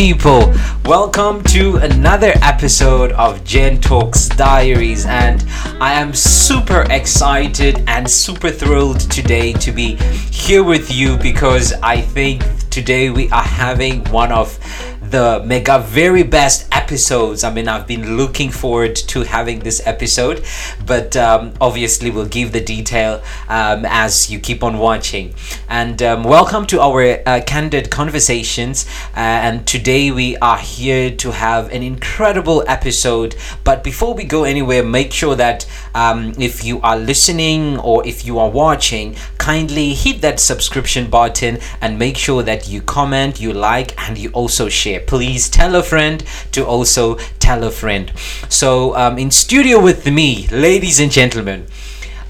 people. Welcome to another episode of Gen Talks Diaries, and I am super excited and super thrilled today to be here with you because I think today we are having one of the mega very best episodes. I mean, I've been looking forward to having this episode, but um, obviously, we'll give the detail um, as you keep on watching. And um, welcome to our uh, candid conversations. Uh, and today we are here to have an incredible episode. But before we go anywhere, make sure that um, if you are listening or if you are watching, kindly hit that subscription button and make sure that you comment, you like, and you also share. Please tell a friend to also tell a friend. So, um, in studio with me, ladies and gentlemen,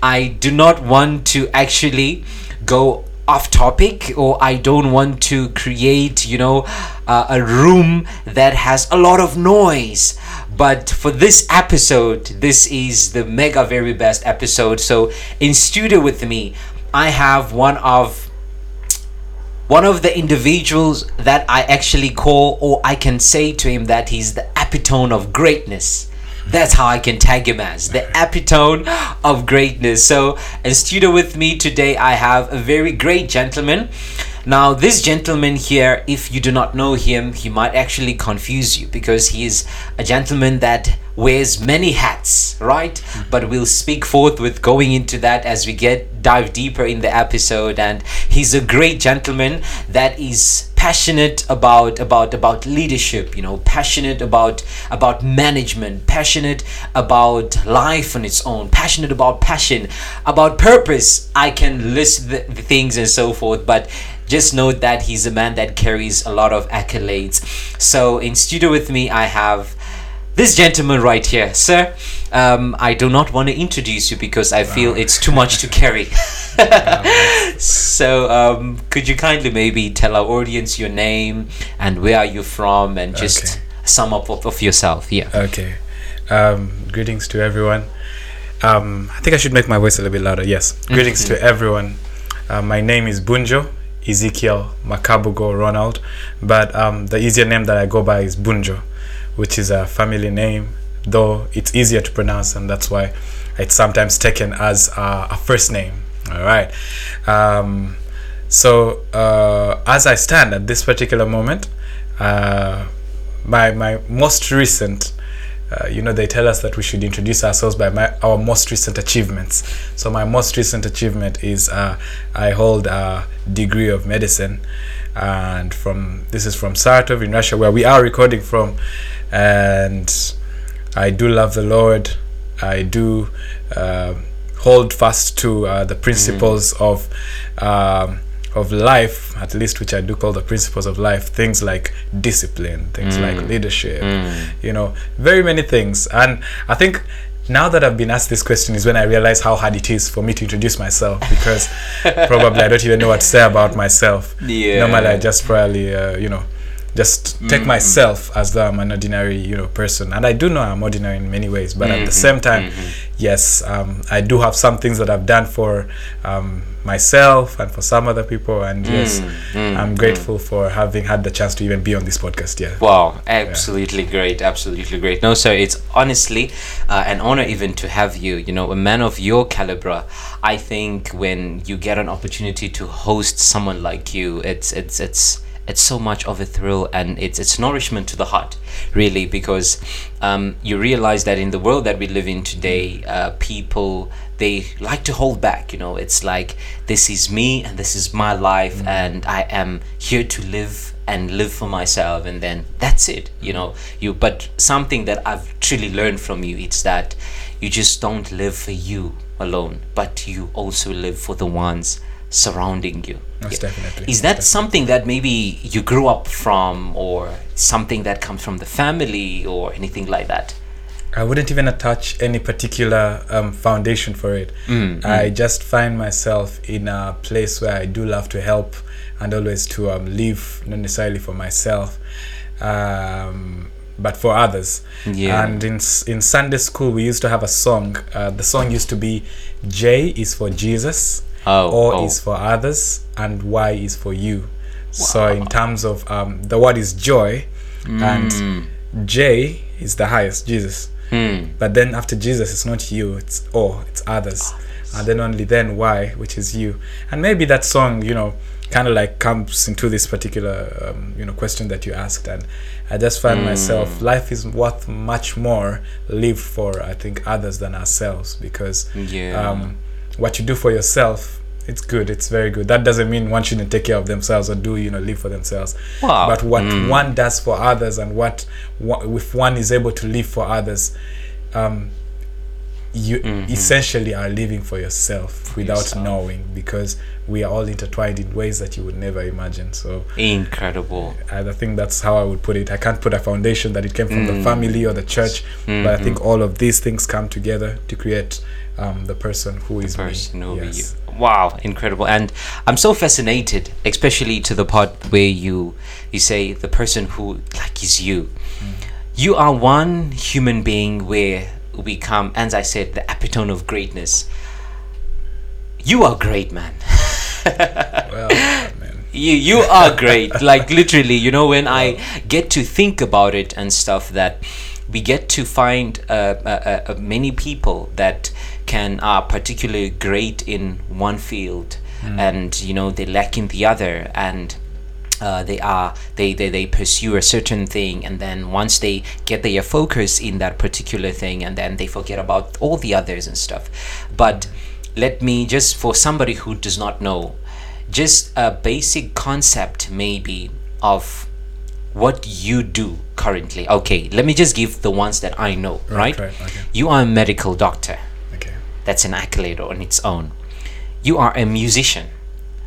I do not want to actually go off topic or I don't want to create, you know, uh, a room that has a lot of noise. But for this episode, this is the mega very best episode. So in studio with me, I have one of one of the individuals that I actually call or I can say to him that he's the epitome of greatness. That's how I can tag him as the epitome of greatness. So, in studio with me today, I have a very great gentleman. Now, this gentleman here, if you do not know him, he might actually confuse you because he is a gentleman that wears many hats, right? Hmm. But we'll speak forth with going into that as we get dive deeper in the episode. And he's a great gentleman that is passionate about about about leadership you know passionate about about management passionate about life on its own passionate about passion about purpose i can list the, the things and so forth but just note that he's a man that carries a lot of accolades so in studio with me i have this gentleman right here, sir. Um, I do not want to introduce you because I feel it's too much to carry. so, um, could you kindly maybe tell our audience your name and where are you from, and just Okay. sum up of, of yourself? Yeah. Okay. Um, greetings to everyone. Um, I think I should make my voice a little bit louder. Yes. Greetings to everyone. Uh, my name is Bunjo Ezekiel Makabugo Ronald, but um, the easier name that I go by is Bunjo, which is a family name, though it's easier to pronounce, and that's why it's sometimes taken as uh, a first name. All right. Um, so uh, as I stand at this particular moment, uh, my my most recent uh, you know they tell us that we should introduce ourselves by my, our most recent achievements. So my most recent achievement is uh, i hold a degree of medicine and from this is from saratov in russia where we are recording from. And i do love the lord. I do uh, hold fast to uh, the principles of um, of life, at least which I do call the principles of life, things like discipline, things mm. like leadership, mm. you know, very many things. And I think now that I've been asked this question is when I realize how hard it is for me to introduce myself because probably I don't even know what to say about myself. Yeah. Normally, I just probably, uh, you know, just take mm. myself as though I'm an ordinary, you know, person, and I do know I'm ordinary in many ways. But at the mm-hmm. same time, mm-hmm. Yes, um, I do have some things that I've done for um, myself and for some other people, and yes, I'm grateful for having had the chance to even be on this podcast. Yeah. Wow, absolutely great, absolutely great. No, sir, it's honestly uh, an honor even to have you. You know, a man of your caliber. I think when you get an opportunity to host someone like you, it's it's it's it's so much of a thrill and it's it's nourishment to the heart, really, because um, you realize that in the world that we live in today, uh, people they like to hold back. You know, it's like this is me and this is my life, and I am here to live and live for myself and then that's it you know you but something that i've truly learned from you it's that you just don't live for you alone but you also live for the ones surrounding you Most definitely, is most that something that maybe you grew up from or something that comes from the family or anything like that I wouldn't even attach any particular um, foundation for it. I just find myself in a place where I do love to help and always to um, live, not necessarily for myself, um, but for others. Yeah. And in in Sunday school, we used to have a song. Uh, the song used to be J is for Jesus, Oh, O oh. is for others, and Y is for you. So in terms of um, the word is joy, and J is the highest, Jesus. But then after Jesus, it's not you, it's O, it's others. And then only then Y, which is you. And maybe that song, you know, kind of like comes into this particular, um, you know, question that you asked. And I just find myself, life is worth much more lived for, I think, others than ourselves because Yeah. um, what you do for yourself it's good it's very good that doesn't mean one shouldn't take care of themselves or do you know live for themselves Wow. but what mm. one does for others and what, what if one is able to live for others um, you mm-hmm. essentially are living for yourself without yourself. knowing because we are all intertwined in ways that you would never imagine so Incredible. I I think that's how I would put it. I can't put a foundation that it came from the mm. family or the church, but I mm-hmm. think all of these things come together to create um, the person who is person me. over Yes. you. Wow, incredible. And I'm so fascinated, especially to the part where you you say the person who like is you. You are one human being where we come, as I said, the epitome of greatness. You are great, man. Well, man. you you are great like literally you know when i get to think about it and stuff that we get to find uh, uh, uh, uh, many people that can are particularly great in one field hmm. and you know they lack in the other and uh, they are they, they they pursue a certain thing and then once they get their focus in that particular thing and then they forget about all the others and stuff. But hmm. let me just for somebody who does not know just a basic concept maybe of what you do currently. Okay let me just give the ones that i know right, okay. you are a medical doctor. That's an accolade on its own. You are a musician,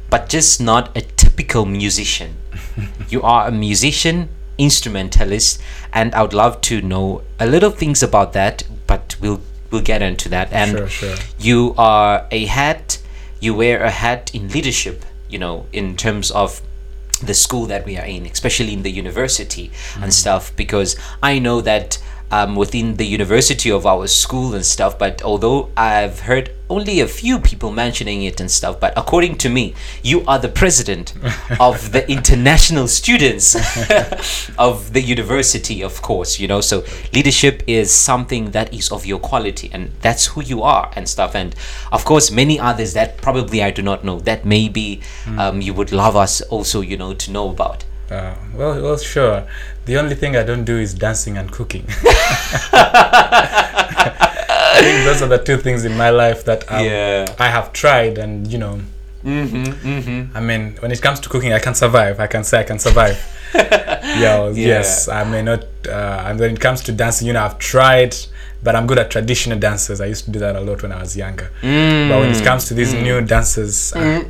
but just not a typical musician. you are a musician, instrumentalist, and I would love to know a little things about that, but we'll we'll get into that. And Sure, sure. you are a hat, you wear a hat in leadership, you know, in terms of the school that we are in, especially in the university Mm. and stuff, because I know that um, within the university of our school and stuff, but although I've heard only a few people mentioning it and stuff, but according to me, you are the president of the international students of the university, of course, you know. So leadership is something that is of your quality, and that's who you are and stuff. And of course, many others that probably I do not know that maybe um, you would love us also, you know, to know about. Uh, well, well, sure. The only thing I don't do is dancing and cooking. I think those are the two things in my life that um, Yeah. I have tried, and you know, Mm-hmm, mm-hmm. I mean, when it comes to cooking, I can survive. I can say I can survive. yeah, yes. I may not. Uh, and when it comes to dancing, you know, I've tried, but I'm good at traditional dances. I used to do that a lot when I was younger. But when it comes to these new dances, uh,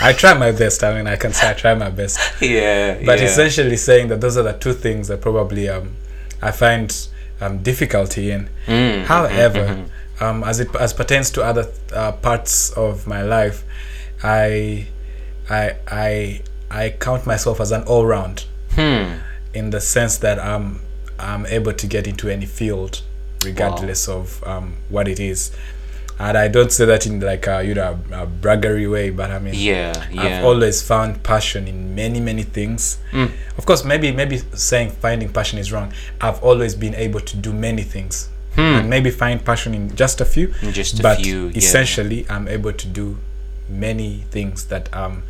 I try my best. I mean, I can say I try my best. Yeah, But yeah. essentially saying that those are the two things that probably um, I find um, difficulty in. Mm, However, um, as it as pertains to other uh, parts of my life, I I I I count myself as an all round Hmm. in the sense that I'm I'm able to get into any field regardless of um, what it is. And I don't say that in like a you know a, a braggery way, but I mean Yeah, yeah. I've always found passion in many many things. Mm. Of course, maybe maybe saying finding passion is wrong. I've always been able to do many things, and maybe find passion in just a few. Hmm. just a but few, yeah. essentially, I'm able to do many things that um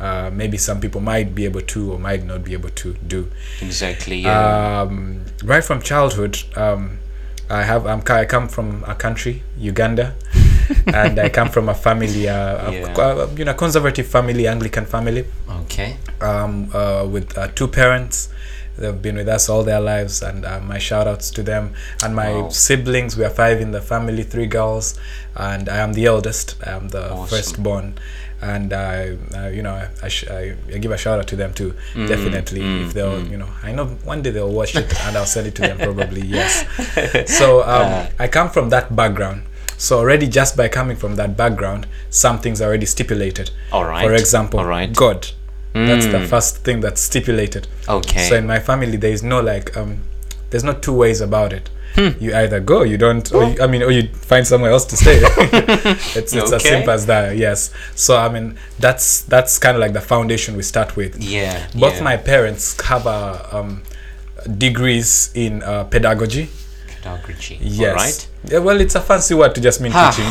uh, maybe some people might be able to or might not be able to do. exactly. Yeah. Um, right from childhood, um, I have I'm, I come from a country, Uganda, and I come from a family, uh, a- Yeah. uh, you know, conservative family, Anglican family, okay. um, uh, with uh, two parents. They've been with us all their lives, and uh, my shout outs to them. And my Wow. siblings, we are five in the family, three girls, and I am the eldest. I am the Awesome. firstborn. And I, uh, you know, I, sh- I, I give a shout out to them too. Mm, Definitely, if they'll, you know, I know one day they'll watch it, and I'll send it to them. Probably yes. So um, Ah. I come from that background. So already, just by coming from that background, some things are already stipulated. All right. For example, All right. God. That's the Mm. first thing that's stipulated. Okay. So in my family, there is no like, um, there's not two ways about it. You either go, you don't, or you, I mean, or you find somewhere else to stay. it's it's as simple as that. Yes. So I mean, that's that's kind of like the foundation we start with. Yeah. Both yeah. my parents have uh, um, degrees in uh, pedagogy. pedagogy. Yes. All right. Yeah, well, it's a fancy word to just mean Ah, teaching.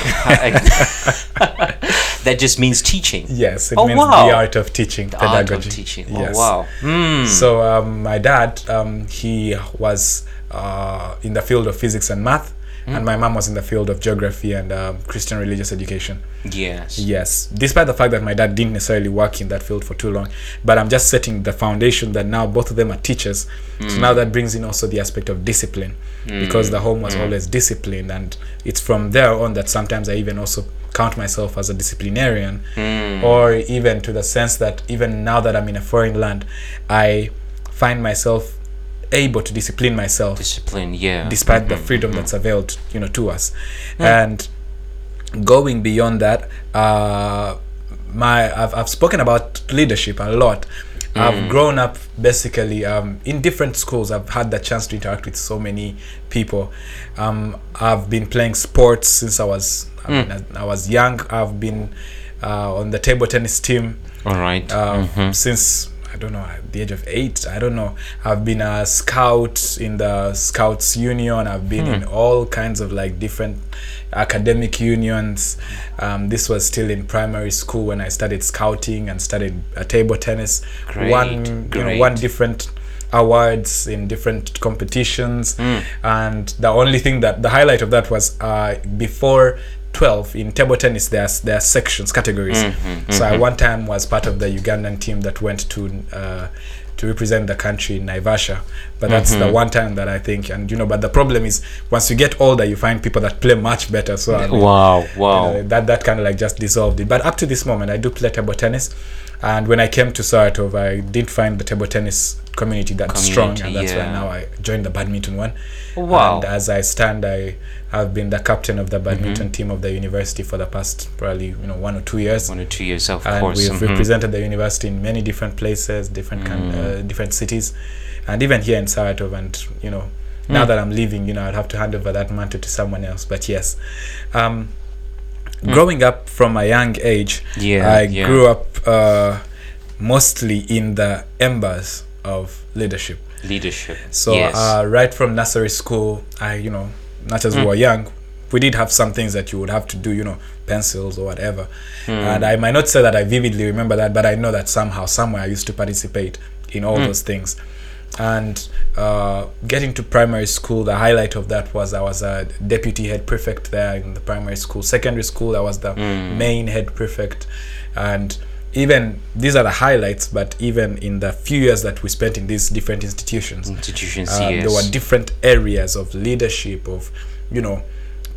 that just means teaching. Yes, it Oh, means wow. the art of teaching, The pedagogy. art of teaching. Yes. Oh wow. Hmm. So um, my dad, um, he was uh, in the field of physics and math, Hmm. and my mom was in the field of geography and um, Christian religious education. yes. Yes, despite the fact that my dad didn't necessarily work in that field for too long, but I'm just setting the foundation that now both of them are teachers. So now that brings in also the aspect of discipline, because the home was always disciplined, and it's from there on that sometimes I even also count myself as a disciplinarian, or even to the sense that even now that I'm in a foreign land, I find myself able to discipline myself Discipline. Yeah. despite the freedom that's availed you know to us and going beyond that uh my I've, I've spoken about leadership a lot I've grown up basically um, in different schools. I've had the chance to interact with so many people. Um, I've been playing sports since I was I, mean, I was young. I've been uh, on the table tennis team All right. uh, since I don't know at the age of eight. I don't know. I've been a scout in the Scouts Union. I've been in all kinds of like different academic unions. Um, this was still in primary school when I started scouting and started uh, table tennis. Great, one, you know, one different awards in different competitions and the only thing that the highlight of that was uh, before 12 in table tennis there's there are sections categories mm-hmm, so i mm-hmm. one time was part of the ugandan team that went to uh, to represent the country in naivasha but that's the mm-hmm. one time that i think and you know but the problem is once you get older you find people that play much better so I mean, wow. Wow. that that kind of like just dissolved it. But up to this moment, I do play table tennis, and when I came to Saratov, I did find the table tennis community that strong, and that's yeah. why now I joined the badminton one. Wow. And as I stand, I have been the captain of the Mm-hmm. badminton team of the university for the past probably you know one or two years. One or two years, of and course. we've mhm. represented the university in many different places, different Mm. uh, different cities, and even here in Saratov. And you know, Mm. now that I'm leaving, you know, I'd have to hand over that mantle to someone else. But yes, um, Mm. growing up from a young age, Yeah, I yeah. grew up uh, mostly in the embers of leadership. Leadership. So yes. uh, right from nursery school, I you know, not as we mm. were young, we did have some things that you would have to do, you know, pencils or whatever. Mm. And I might not say that I vividly remember that, but I know that somehow, somewhere, I used to participate in all mm. those things. And uh, getting to primary school, the highlight of that was I was a deputy head prefect there in the primary school. Secondary school, I was the main head prefect, and even these are the highlights. But even in the few years that we spent in these different institutions, Institutions, um, yes. there were different areas of leadership of you know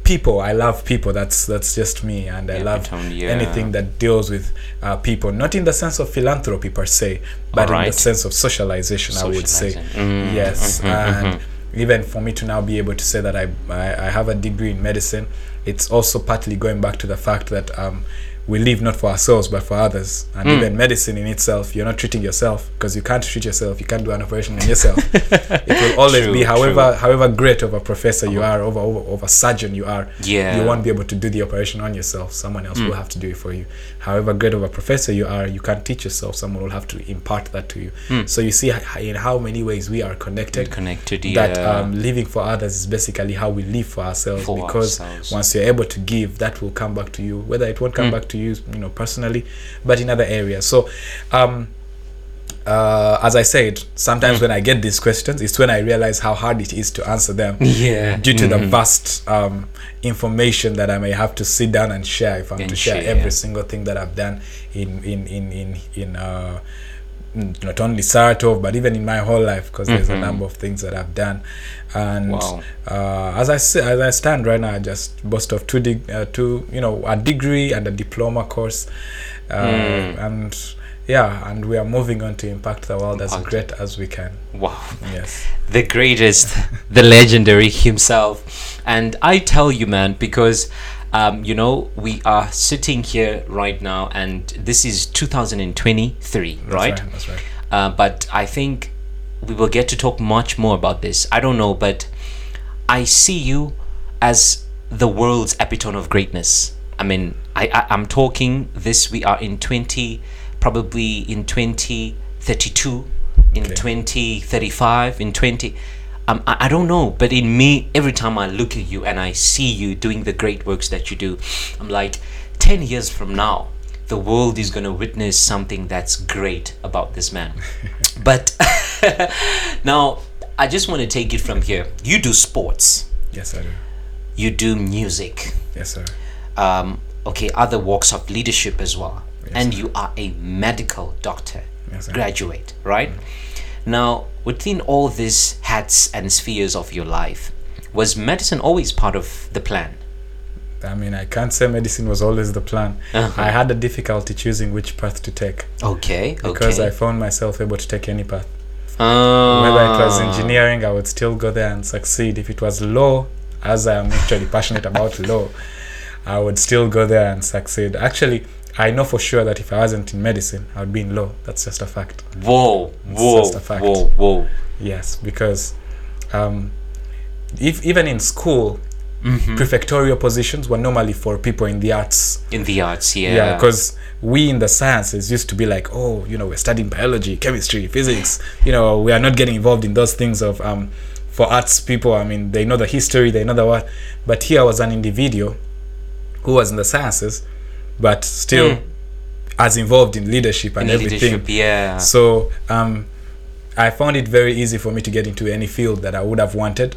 people. I love people. That's that's just me. And i Yeah, love yeah. anything that deals with uh, people. Not in the sense of philanthropy per se but in the sense of socialization i would say. Mm, yes. mhm, and even for me to now be able to say that I, I i have a degree in medicine it's also partly going back to the fact that um we live not for ourselves but for others and Mm. even medicine in itself you're not treating yourself because you can't treat yourself you can't do an operation on yourself it will always True, be however true. however great of a professor you are over over, over surgeon you are Yeah. you won't be able to do the operation on yourself someone else Mm. will have to do it for you however great of a professor you are you can't teach yourself someone will have to impart that to you Mm. so you see in how many ways we are connected connected. that yeah. um, living for others is basically how we live for ourselves For because ourselves. once you're able to give that will come back to you whether it won't come Mm. back to you you know personally but in other areas so um uh, as I said, Mm. sometimes when I get these questions, it's when I realize how hard it is to answer them yeah. due to the mhm. vast um, information that I may have to sit down and share if I'm And to share, share, every yeah. single thing that I've done in in in in in uh, not only Saratov but even in my whole life because there's a Mhm. number of things that I've done and Wow. uh, as I as I stand right now I just boast of two dig- uh, two you know a degree and a diploma course uh, Mm. and yeah and we are moving on to impact the world as great as we can Wow. yes the greatest, the legendary himself. And I tell you, man, because um, you know we are sitting here right now, and this is 2023, That's right? that's right Uh, but I think we will get to talk much more about this. I don't know, but I see you as the world's epitome of greatness. I mean, I, I I'm talking this. We are in twenty, probably in twenty thirty two, in Okay. twenty thirty five, in twenty. Um, I, I don't know, but in me, every time I look at you and I see you doing the great works that you do, I'm like, ten years from now, the world is gonna witness something that's great about this man. but now, I just want to take it from here. You do sports Yes, I do. you do music Yes, sir. um, okay other walks of leadership as well Yes, and you are a medical doctor Yes, graduate right now within all these hats and spheres of your life was medicine always part of the plan I mean, I can't say medicine was always the plan. Uh-huh. I had a difficulty choosing which path to take okay because okay I found myself able to take any path. Ah. Whether it was engineering, I would still go there and succeed. If it was law, as I am actually passionate about law, I would still go there and succeed. Actually, I know for sure that if I wasn't in medicine, I would be in law. That's just a fact. whoa It's whoa fact. whoa whoa Yes, because um, if even in school, Mhm. prefectorial positions were normally for people in the arts. in the arts yeah Yeah, because we in the sciences used to be like, oh, you know, we're studying biology, chemistry, physics. You know, we are not getting involved in those things of um, for arts people. I mean, they know the history, they know the what. But here was an individual who was in the sciences, but still Mm. as involved in leadership and in everything. leadership yeah So um, I found it very easy for me to get into any field that I would have wanted.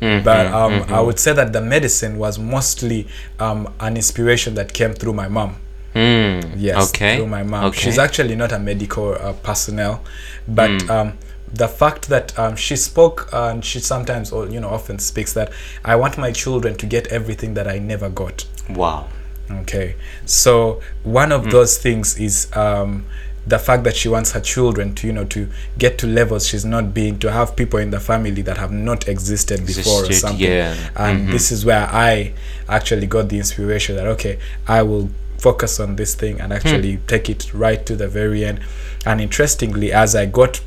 Mhm, But um, mhm. I would say that the medicine was mostly um, an inspiration that came through my mom. Mm, Yes, okay through my mom. okay. She's actually not a medical uh, personnel, but Mm. um, the fact that um, she spoke uh, and she sometimes, or you know, often speaks that I want my children to get everything that I never got. wow Okay, so one of those things is um, the fact that she wants her children to, you know, to get to levels she's not been, to have people in the family that have not existed before or something. yeah. And Mhm. this is where I actually got the inspiration that okay, I will focus on this thing and actually Hmm. take it right to the very end. And interestingly, as I got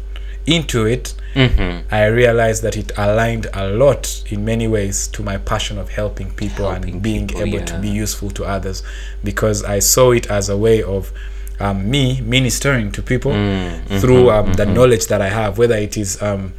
into it, hmm I realized that it aligned a lot in many ways to my passion of helping people Helping and being people, able to be useful to others because I saw it as a way of um, me ministering to people Mm, through um, the knowledge that I have, whether it is um,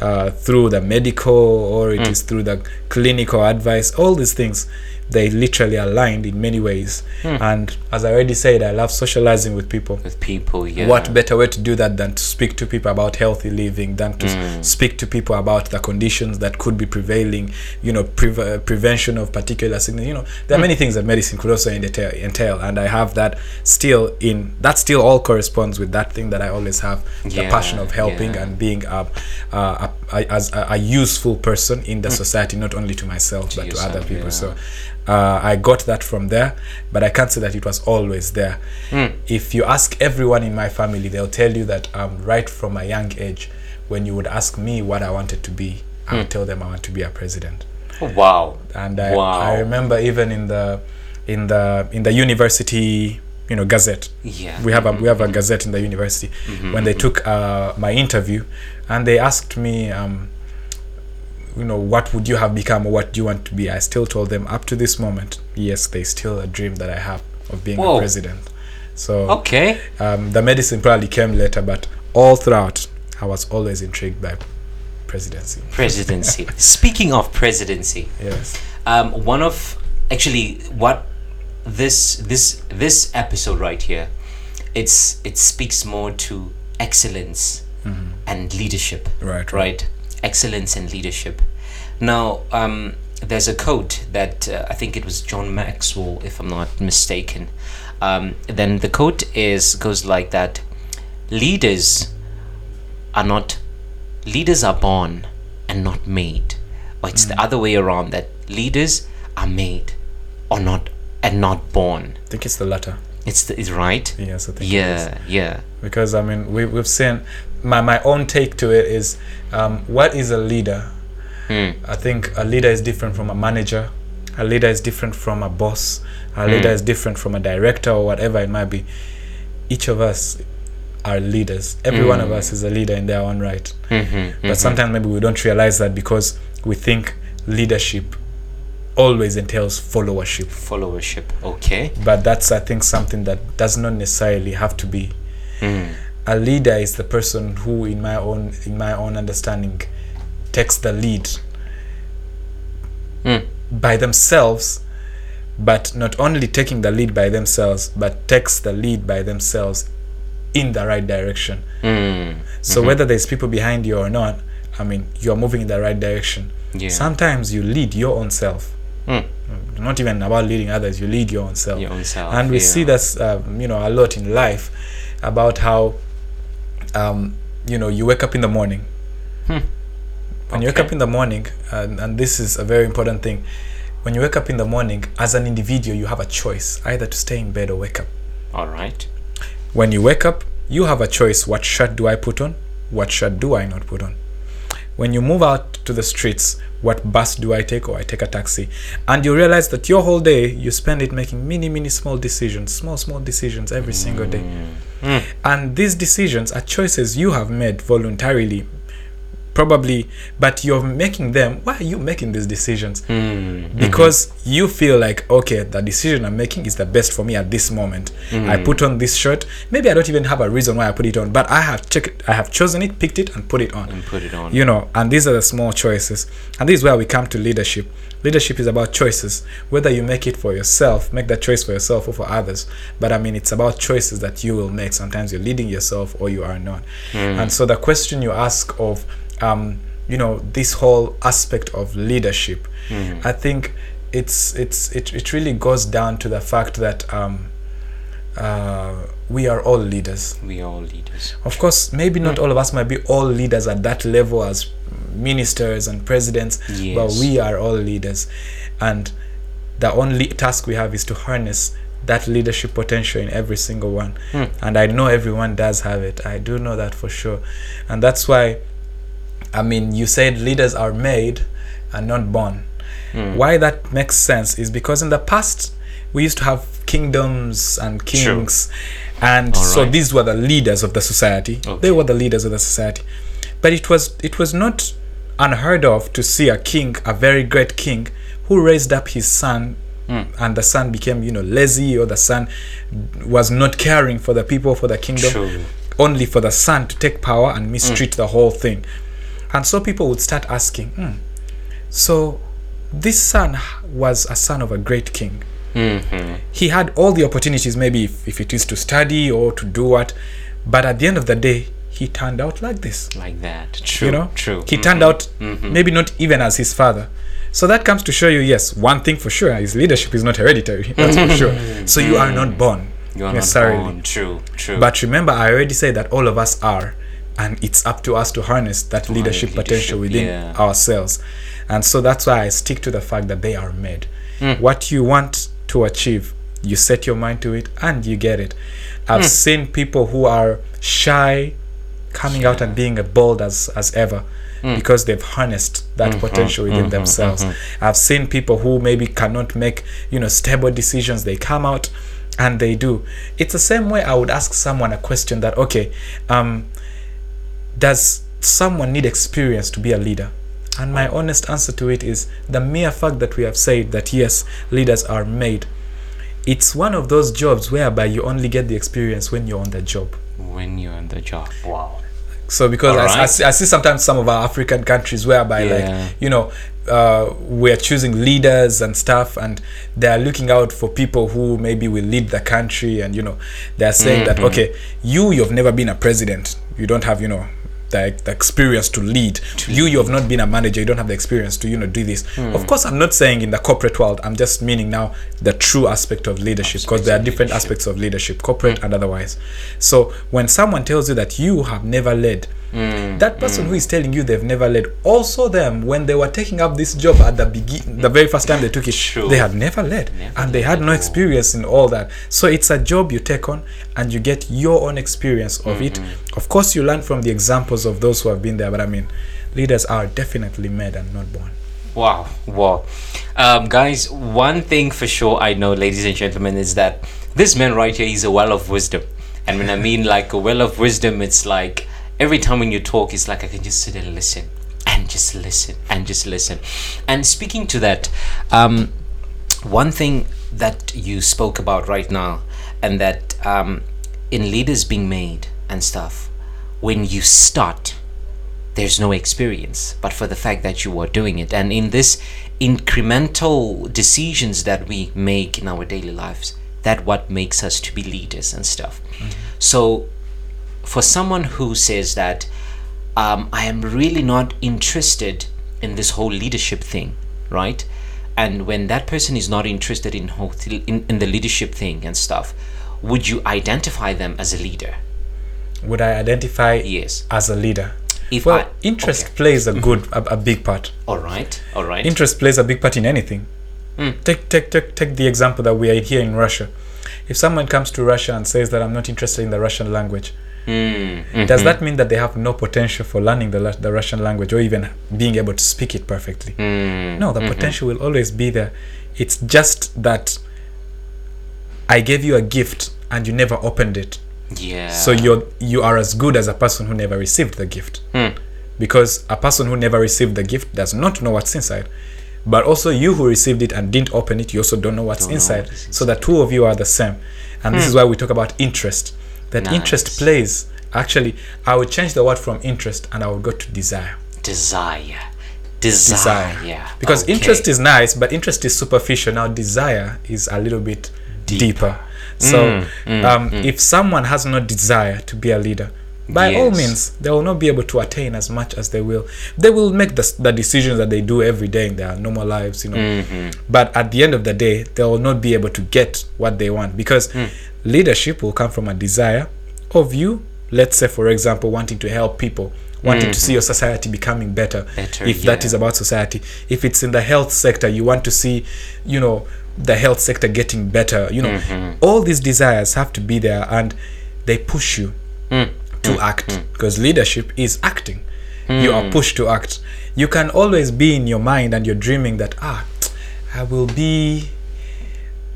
uh, through the medical or Mm. it is through the clinical advice, all these things. They literally aligned in many ways, Hmm. and as I already said, I love socializing with people with people yeah what better way to do that than to speak to people about healthy living than to Mm. speak to people about the conditions that could be prevailing you know pre- uh, prevention of particular sickness you know there are many things that medicine could also entail, entail and i have that still in that still all corresponds with that thing that i always have the passion of helping yeah. and being a, a, a, as a, a useful person in the society not only to myself To but to other people yeah. so uh, I got that from there, but I can't say that it was always there. Mm. If you ask everyone in my family, they'll tell you that um, right from a young age, when you would ask me what I wanted to be, I would tell them I want to be a president. Oh, wow And I, Wow. I remember even in the in the in the university, you know, gazette. yeah We have a we have a gazette in the university. When they took uh, my interview, and they asked me. Um, you know what would you have become or what do you want to be? I still told them up to this moment yes there's still a dream that i have of being Whoa. a president. So okay. um, the medicine probably came later but all throughout i was always intrigued by presidency. Presidency. Speaking of presidency yes. um, one of actually what this this this episode right here it's it speaks more to excellence and leadership Mm-hmm. right. right? Excellence and leadership. Now um, there's a quote that uh, i think it was john maxwell if i'm not mistaken. Um, then the quote is goes like that leaders are not leaders are born and not made. Or it's the other way around that leaders are made or not and not born. I think it's the latter. It's the, is right? Yes i think yeah yeah. Because i mean we, we've seen my, my own take to it is um, what is a leader Hmm. I think a leader is different from a manager. A leader is different from a boss. A leader is different from a director or whatever it might be. Each of us are leaders. Every one of us is a leader in their own right. mm-hmm, But sometimes maybe we don't realize that because we think leadership always entails followership. Followership. Okay. But that's, I think, something that does not necessarily have to be. A leader is the person who, in my own in my own understanding, takes the lead Mm. by themselves, but not only taking the lead by themselves, but takes the lead by themselves in the right direction. Mm. So whether there's people behind you or not, I mean, you're moving in the right direction. Yeah. Sometimes you lead your own self. Mm. Not even about leading others, you lead your own self. Your own self, and we yeah. see this, uh, you know, a lot in life about how, um, you know, you wake up in the morning. Hmm. When you wake up in the morning, and, and this is a very important thing, when you wake up in the morning, as an individual, you have a choice either to stay in bed or wake up. All right. When you wake up, you have a choice what shirt do I put on? What shirt do I not put on? When you move out to the streets, what bus do I take or I take a taxi? And you realize that your whole day you spend it making many, many small decisions, small, small decisions every single day. Mm. And these decisions are choices you have made voluntarily, probably, but you're making them. Why are you making these decisions? Mm. because you feel like okay the decision i'm making is the best for me at this moment. I hmm. put on this shirt. Maybe i don't even have a reason why i put it on but i have checked i have chosen it picked it and put it on. And put it on. you know and these are the small choices. And this is where we come to leadership. Leadership is about choices. Whether you make it for yourself make that choice for yourself or for others. But i mean it's about choices that you will make. Sometimes you're leading yourself or you are not. Hmm. And so the question you ask of um, you know this whole aspect of leadership i think it's it's it, it really goes down to the fact that um, uh, we are all leaders We are all leaders. of course, maybe not all of us might be all leaders at that level as ministers and presidents, yes. but we are all leaders. And the only task we have is to harness that leadership potential in every single one. And I know everyone does have it. I do know that for sure. And that's why, I mean, you said leaders are made and not born. Hmm. Why that makes sense is because in the past, we used to have kingdoms and kings. And so these were the leaders of the society. They were the leaders of the society. But it was it was not unheard of to see a king, a very great king, who raised up his son hmm. and the son became, you know, lazy or the son was not caring for the people, for the kingdom, True. only for the son to take power and mistreat hmm. the whole thing. And so people would start asking, hmm, so this son was a son of a great king Mm-hmm. he had all the opportunities maybe if, if it is to study or to do what but at the end of the day he turned out like this Like that. True. you know True. he turned out maybe not even as his father so that comes to show you yes one thing for sure his leadership is not hereditary that's for sure so you are not born You are not necessarily born. True. True. but remember i already said that all of us are and it's up to us to harness that leadership, potential within yeah. ourselves and so that's why i stick to the fact that they are made Hmm. what you want to achieve you set your mind to it and you get it i've Hmm. seen people who are shy coming out and being as bold as as ever Hmm. because they've harnessed that Mm-hmm. potential within themselves i've seen people who maybe cannot make you know stable decisions they come out and they do it's the same way i would ask someone a question that okay um does someone need experience to be a leader and my honest answer to it is the mere fact that we have said that yes leaders are made it's one of those jobs whereby you only get the experience when you're on the job when you're on the job. Wow. so because I, I, Alright. see, I see sometimes some of our african countries whereby Yeah. like you know uh, we're choosing leaders and stuff and they're looking out for people who maybe will lead the country and you know they're saying that Mm-hmm. okay you you've never been a president you don't have you know the, the experience to lead. You you have not been a manager you don't have the experience to you know do this. Hmm. of course i'm not saying in the corporate world i'm just meaning now the true aspect of leadership because there are different aspects of leadership corporate and otherwise. So when someone tells you that you have never led Hmm. that person who is telling you they've never led also them when they were taking up this job at the begin the very first time they took it True. they had never led Never and they had no experience in all that so it's a job you take on and you get your own experience of it of course you learn from the examples of those who have been there but i mean leaders are definitely made and not born Wow, wow. Um, guys, one thing for sure I know, ladies and gentlemen, is that this man right here is a well of wisdom. And when I mean like a well of wisdom, it's like every time when you talk, it's like I can just sit and listen. and just listen and just listen. And speaking to that, um, one thing that you spoke about right now, and that um, in leaders being made and stuff, when you start, there's no experience, but for the fact that you are doing it, and in this incremental decisions that we make in our daily lives, that what makes us to be leaders and stuff. So, for someone who says that um, I am really not interested in this whole leadership thing, right? And when that person is not interested in whole in, in the leadership thing and stuff, would you identify them as a leader? Would I identify Yes. as a leader? If well, I- interest okay. plays a good, a, a big part. All right, all right. Interest plays a big part in anything. Take, take, take, take the example that we are here in Russia. If someone comes to Russia and says that I'm not interested in the Russian language, Mm, does that mean that they have no potential for learning the, the Russian language or even being able to speak it perfectly? mm, No, the potential will always be there. It's just that I gave you a gift and you never opened it. yeah. So you're you are as good as a person who never received the gift. Mm. Because a person who never received the gift does not know what's inside. But also you who received it and didn't open it, you also don't know what's Don't know inside. So the two of you are the same. And this is why we talk about interest. That Nice. interest plays actually I would change the word from interest and I would go to desire. desire. Desire. desire. Because Okay. interest is nice, but interest is superficial. Now, desire is a little bit deeper. So, Mm, um, if someone has no desire to be a leader, by all means, they will not be able to attain as much as they will. They will make the, the decisions that they do every day in their normal lives, you know. Mm-hmm. But at the end of the day, they will not be able to get what they want because Mm. Leadership will come from a desire of you, let's say, for example, wanting to help people. Wanting to see your society becoming better. Better, if that yeah. is about society if it's in the health sector you want to see you know the health sector getting better you know Mm-hmm. all these desires have to be there and they push you Mm. to act because leadership is acting you Mm. are pushed to act you can always be in your mind and you're dreaming that ah i will be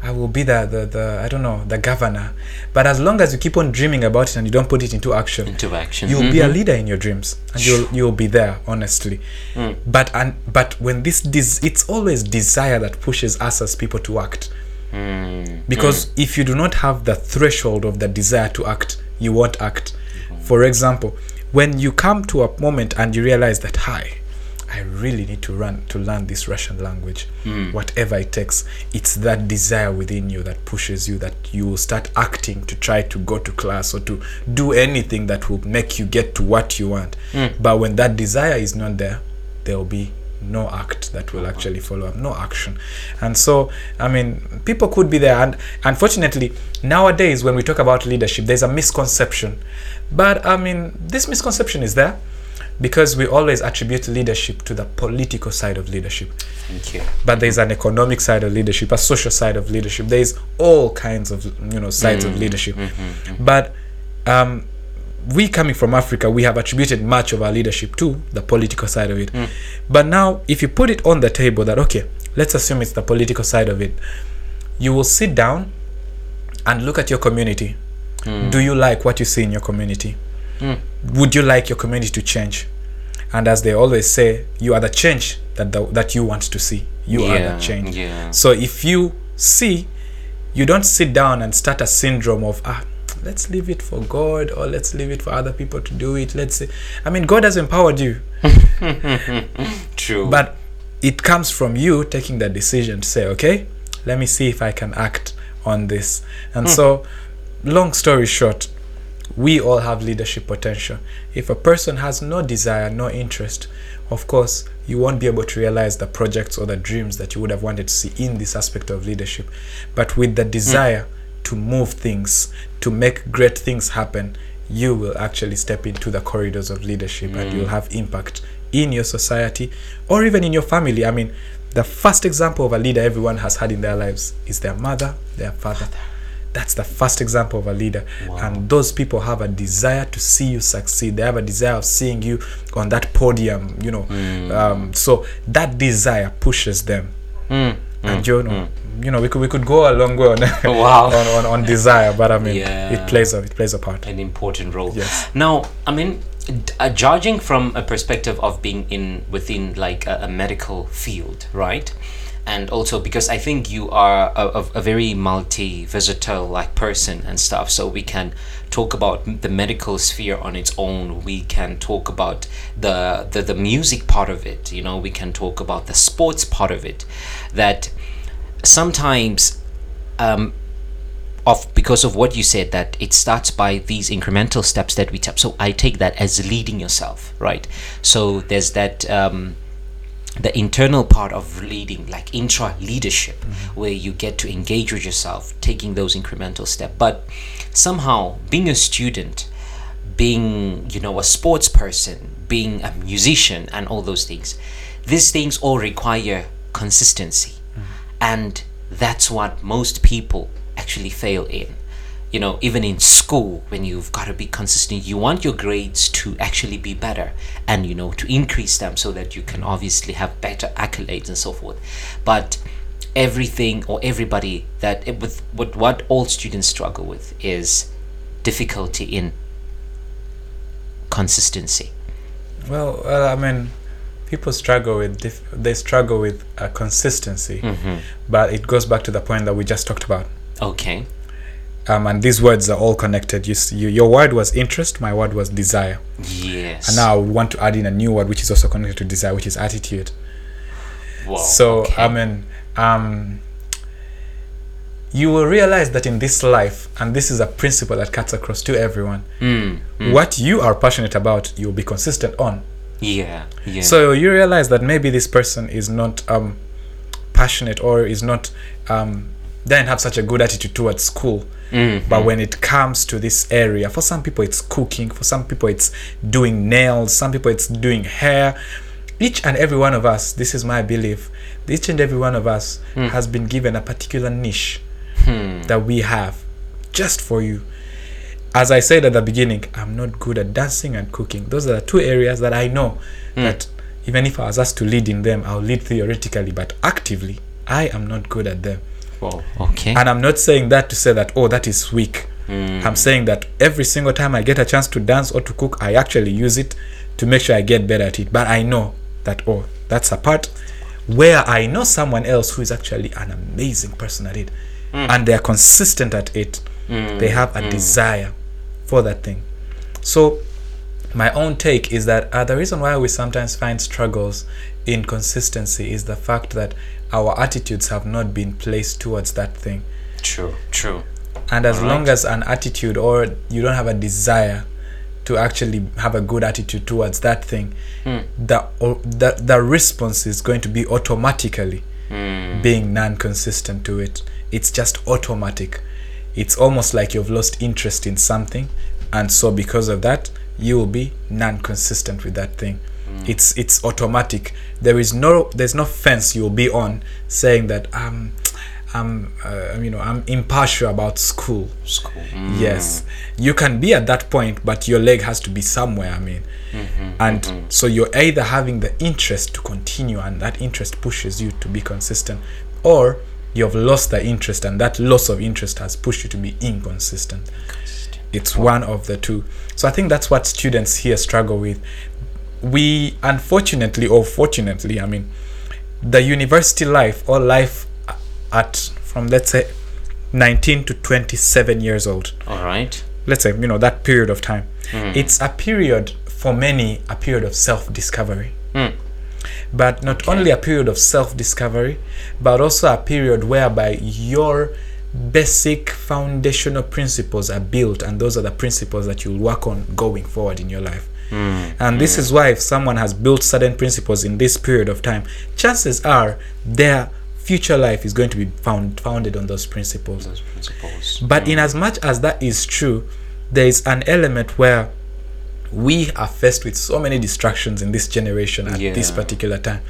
I will be the, the, the I don't know the governor, but as long as you keep on dreaming about it and you don't put it into action, Into action. you'll be a mm-hmm. leader in your dreams and you'll you'll be there honestly. Mm. But and but when this des- it's always desire that pushes us as people to act. Mm. because mm. if you do not have the threshold of the desire to act you won't act. Mm-hmm. For example when you come to a moment and you realize that hi i really need to run to learn this russian language. Hmm. Whatever it takes it's that desire within you that pushes you that you will start acting to try to go to class or to do anything that will make you get to what you want. Hmm. But when that desire is not there there will be no act that will actually follow up no action. And so i mean people could be there. And unfortunately nowadays when we talk about leadership there's a misconception. But i mean this misconception is there because we always attribute leadership to the political side of leadership. But there's an economic side of leadership a social side of leadership. There's all kinds of you know sides of mm, leadership. Mm, mm, but um we coming from africa we have attributed much of our leadership to the political side of it. But now if you put it on the table that okay let's assume it's the political side of it you will sit down and look at your community. Do you like what you see in your community would you like your community to change? And as they always say you are the change that the, that you want to see. You are the change. yeah. so if you see you don't sit down and start a syndrome of ah let's leave it for god or let's leave it for other people to do it. Let's say i mean god has empowered you. True. but it comes from you taking the decision to say okay let me see if i can act on this. And so long story short we all have leadership potential. If a person has no desire no interest of course you won't be able to realize the projects or the dreams that you would have wanted to see in this aspect of leadership. But with the desire to move things to make great things happen you will actually step into the corridors of leadership and mm. you'll have impact in your society or even in your family. I mean the first example of a leader everyone has had in their lives is their mother their father that's the first example of a leader and those people have a desire to see you succeed they have a desire of seeing you on that podium you know um, so that desire pushes them Mm. and you know you know we could we could go a long way on Wow. on, on, on desire but i mean Yeah. it plays a it plays a part an important role. Yes. Now, I mean, uh, judging from a perspective of being in within like a, a medical field, right? And also because I think you are a, a, very multi-versatile like person and stuff, so we can talk about the medical sphere on its own. We can talk about the the, the music part of it. You know, we can talk about the sports part of it. That sometimes um, of because of what you said that it starts by these incremental steps that we tap so i take that as leading yourself right so there's that um, the internal part of leading like intra leadership mm-hmm. where you get to engage with yourself taking those incremental steps. But somehow being a student being you know a sports person being a musician and all those things these things all require consistency. Mm-hmm. And that's what most people actually fail in you know even in school when you've got to be consistent you want your grades to actually be better and you know to increase them so that you can obviously have better accolades and so forth. But everything or everybody that with what what all students struggle with is difficulty in consistency. Well, well, I mean, people struggle with dif- they struggle with uh, consistency, but it goes back to the point that we just talked about. okay Um, and these words are all connected. You, you, your word was interest, my word was desire. yes And now we want to add in a new word which is also connected to desire, which is attitude. Wow, so okay. I mean, um, you will realize that in this life, and this is a principle that cuts across to everyone, Mm, mm, what you are passionate about, you'll be consistent on. yeah yeah So you realize that maybe this person is not um, passionate or is not um, doesn't have such a good attitude towards school. Mhm. But when it comes to this area, for some people it's cooking, for some people it's doing nails, some people it's doing hair. Each and every one of us, this is my belief, each and every one of us has been given a particular niche Hmm. that we have just for you. As I said at the beginning, I'm not good at dancing and cooking. Those are the two areas that I know that even if I was asked to lead in them, I'll lead theoretically, but actively, I am not good at them. Wow. Okay. And I'm not saying that to say that, oh, that is weak. Mm. I'm saying that every single time I get a chance to dance or to cook, I actually use it to make sure I get better at it. But I know that, oh, that's a part where I know someone else who is actually an amazing person at it. And they're consistent at it. They have a desire for that thing. So, my own take is that uh, the reason why we sometimes find struggles in consistency is the fact that our attitudes have not been placed towards that thing. True. True. And as Alright. long as an attitude or you don't have a desire to actually have a good attitude towards that thing, the, the the response is going to be automatically Mm. being non-consistent to it. It's just automatic. It's almost like you've lost interest in something, and so because of that, you will be non-consistent with that thing. It's it's automatic. There is no there's no fence you'll be on saying that um I'm uh, you know I'm impartial about school. School. Yes, you can be at that point, but your leg has to be somewhere. I mean, and so you're either having the interest to continue, and that interest pushes you to be consistent, or you've lost the interest, and that loss of interest has pushed you to be inconsistent. It's one of the two. So I think that's what students here struggle with. We unfortunately, or fortunately, I mean, the university life or life at from let's say 19 to 27 years old. All right. let's say you know that period of time. It's a period for many a period of self-discovery. Mm. but not only a period of self-discovery but also a period whereby your basic foundational principles are built and those are the principles that you'll work on going forward in your life Hmm. and this hmm. is why if someone has built certain principles in this period of time chances are their future life is going to be found founded on those principles Those principles. but in hmm. as much as that is true, there is an element where we are faced with so many distractions in this generation at this particular time.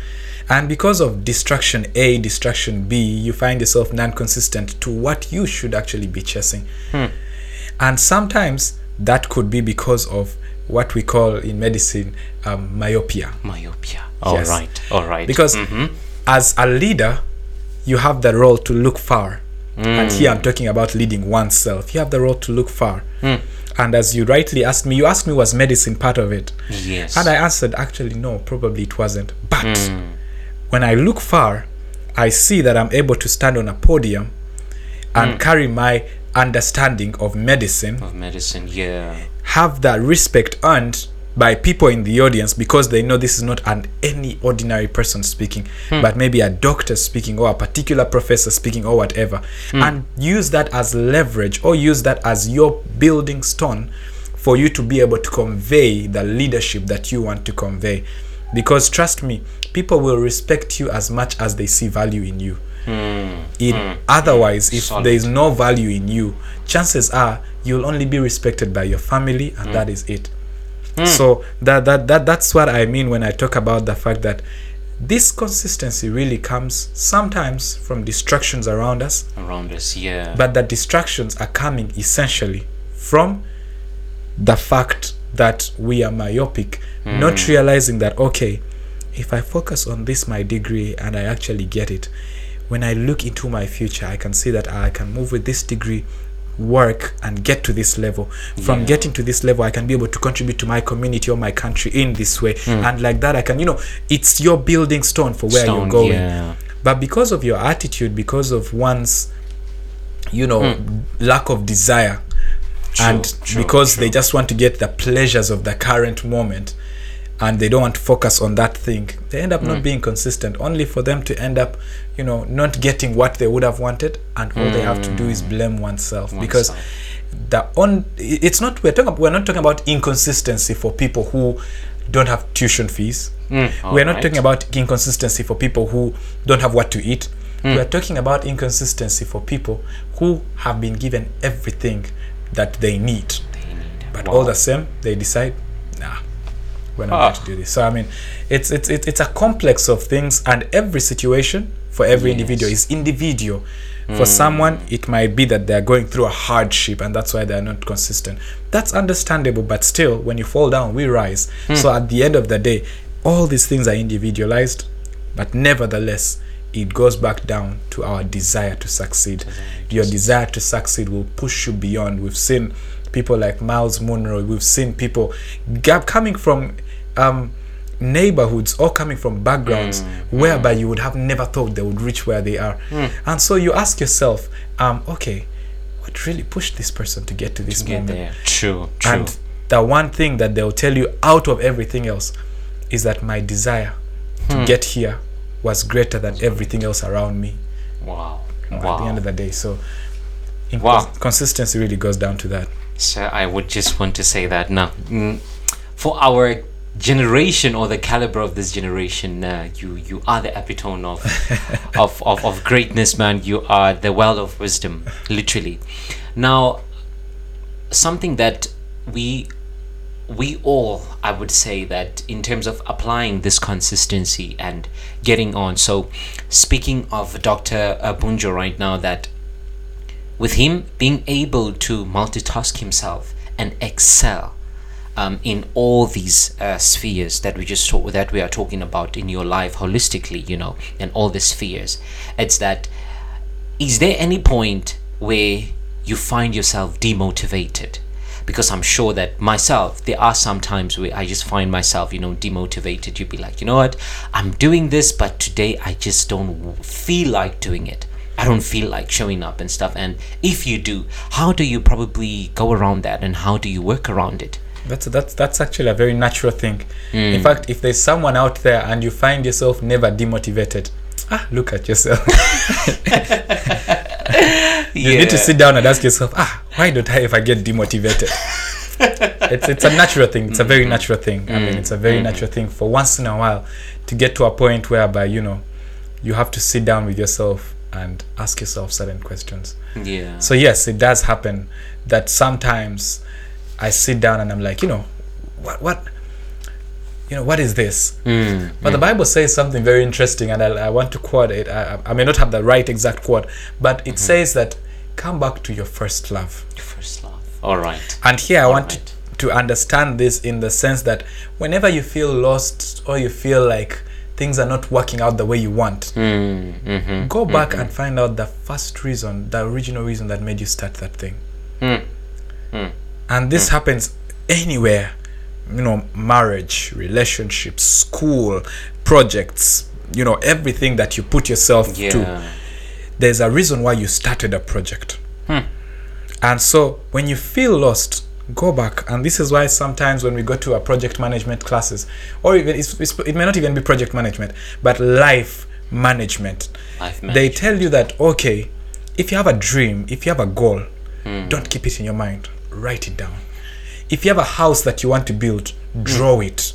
And because of distraction A, distraction B, you find yourself non consistent to what you should actually be chasing. And sometimes that could be because of what we call in medicine um, myopia. Myopia. All Yes. right. All right. Because Mhm. as a leader, you have the role to look far. And Mm. here I'm talking about leading oneself. You have the role to look far. Mm. And as you rightly asked me, you asked me was medicine part of it? Yes. And I answered, actually, no, probably it wasn't. But Hmm. when I look far, I see that I'm able to stand on a podium and Hmm. carry my understanding of medicine, of medicine, yeah. Have that respect earned by people in the audience because they know this is not an any ordinary person speaking, hmm. but maybe a doctor speaking or a particular professor speaking or whatever, hmm. and use that as leverage or use that as your building stone for you to be able to convey the leadership that you want to convey. Because trust me, people will respect you as much as they see value in you. Hmm. In hmm. otherwise, if Solid. there is no value in you, chances are you'll only be respected by your family, and hmm. that is it. So that, that that that's what I mean when I talk about the fact that this consistency really comes sometimes from distractions around us, Around us, yeah. but the distractions are coming essentially from the fact that we are myopic, not realizing that okay, if I focus on this my degree and I actually get it, when I look into my future, I can see that I can move with this degree, work and get to this level. From Yeah. getting to this level, I can be able to contribute to my community or my country in this way, hmm. and like that, I can, you know, it's your building stone for where Stone, you're going. yeah. But because of your attitude, because of one's, you know, hmm. lack of desire, True, and true, because true. they just want to get the pleasures of the current moment, and they don't want to focus on that thing, they end up Hmm. not being consistent. Only for them to end up, you know, not getting what they would have wanted, and all they have to do is blame oneself because. The on it's not we're talking we're not talking about inconsistency for people who don't have tuition fees Mm, we're not alright. talking about inconsistency for people who don't have what to eat Hmm. we're talking about inconsistency for people who have been given everything that they need They need- but wow. all the same they decide nah we're not Ah. going to do this so i mean it's it's it's it's a complex of things and every situation for every individual is individual. For someone it might be that they're going through a hardship and that's why they're not consistent. That's understandable but still when you fall down we rise. So at the end of the day all these things are individualized but nevertheless it goes back down to our desire to succeed. Your desire to succeed will push you beyond. We've seen people like Myles Munroe we've seen people gap coming from um, neighborhoods or coming from backgrounds whereby you would have never thought they would reach where they are and so you ask yourself um, okay what really pushed this person to get to this Get moment there. True, true. and the one thing that they'll tell you out of everything else is that my desire Hmm. to get here was greater than everything else around me wow. wow. at the end of the day. So, Wow. cons- consistency really goes down to that. So I would just want to say that now, mm, for our generation or the caliber of this generation, uh, you you are the epitome of, of, of of greatness, man. You are the well of wisdom, literally. Now, something that we we all i would say that in terms of applying this consistency and getting on so speaking of dr bunjo right now that with him being able to multitask himself and excel um, in all these uh, spheres that we just talk, that we are talking about in your life holistically you know and all the spheres. It's that is there any point where you find yourself demotivated? Because i'm sure that myself there are some times where i just find myself you know demotivated. You'd be like you know what? I'm doing this but today i just don't feel like doing it. I don't feel like showing up and stuff. And if you do how do you probably go around that? And how do you work around it That's that's that's actually a very natural thing. In fact, if there's someone out there and you find yourself never demotivated, ah, look at yourself. you need to sit down and ask yourself, ah, why don't I ever get demotivated? it's it's a natural thing. It's a very natural thing. I mean, it's a very natural thing for once in a while to get to a point whereby you know you have to sit down with yourself and ask yourself certain questions. yeah So yes, it does happen that sometimes I sit down and I'm like, you know, what what you know, what is this? Mm, But the Bible says something very interesting, and I, I want to quote it. I, I may not have the right exact quote, but it says that come back to your first love. your first love all right And here I want Alright. to, to understand this in the sense that whenever you feel lost or you feel like things are not working out the way you want, mm, mm-hmm. go back and find out the first reason, the original reason that made you start that thing. Mm. Mm. and this happens anywhere you know marriage relationships school projects you know everything that you put yourself to there's a reason why you started a project Hmm. and so when you feel lost go back and this is why sometimes when we go to our project management classes or even it's, it's, it may not even be project management but life management Life they tell you that okay if you have a dream if you have a goal Hmm. don't keep it in your mind write it down if you have a house that you want to build draw Hmm. it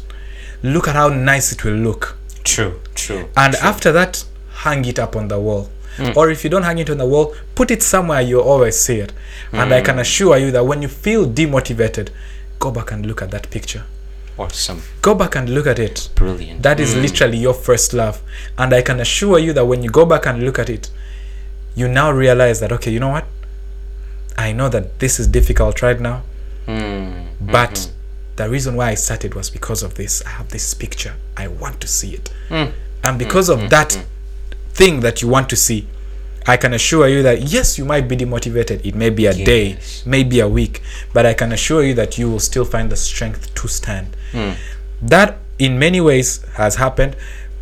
look at how nice it will look True, true. and after that hang it up on the wall Hmm. or if you don't hang it on the wall put it somewhere you always see it and Hmm. i can assure you that when you feel demotivated go back and look at that picture Awesome. go back and look at it Brilliant. that is literally your first love and i can assure you that when you go back and look at it you now realize that okay you know what i know that this is difficult right now Mm. but hmm, hmm. the reason why i started was because of this. I have this picture. I want to see it. Mm. and hmm, because of that thing that you want to see i can assure you that yes you might be demotivated. It may be a day Yes. maybe a week but i can assure you that you will still find the strength to stand. That in many ways has happened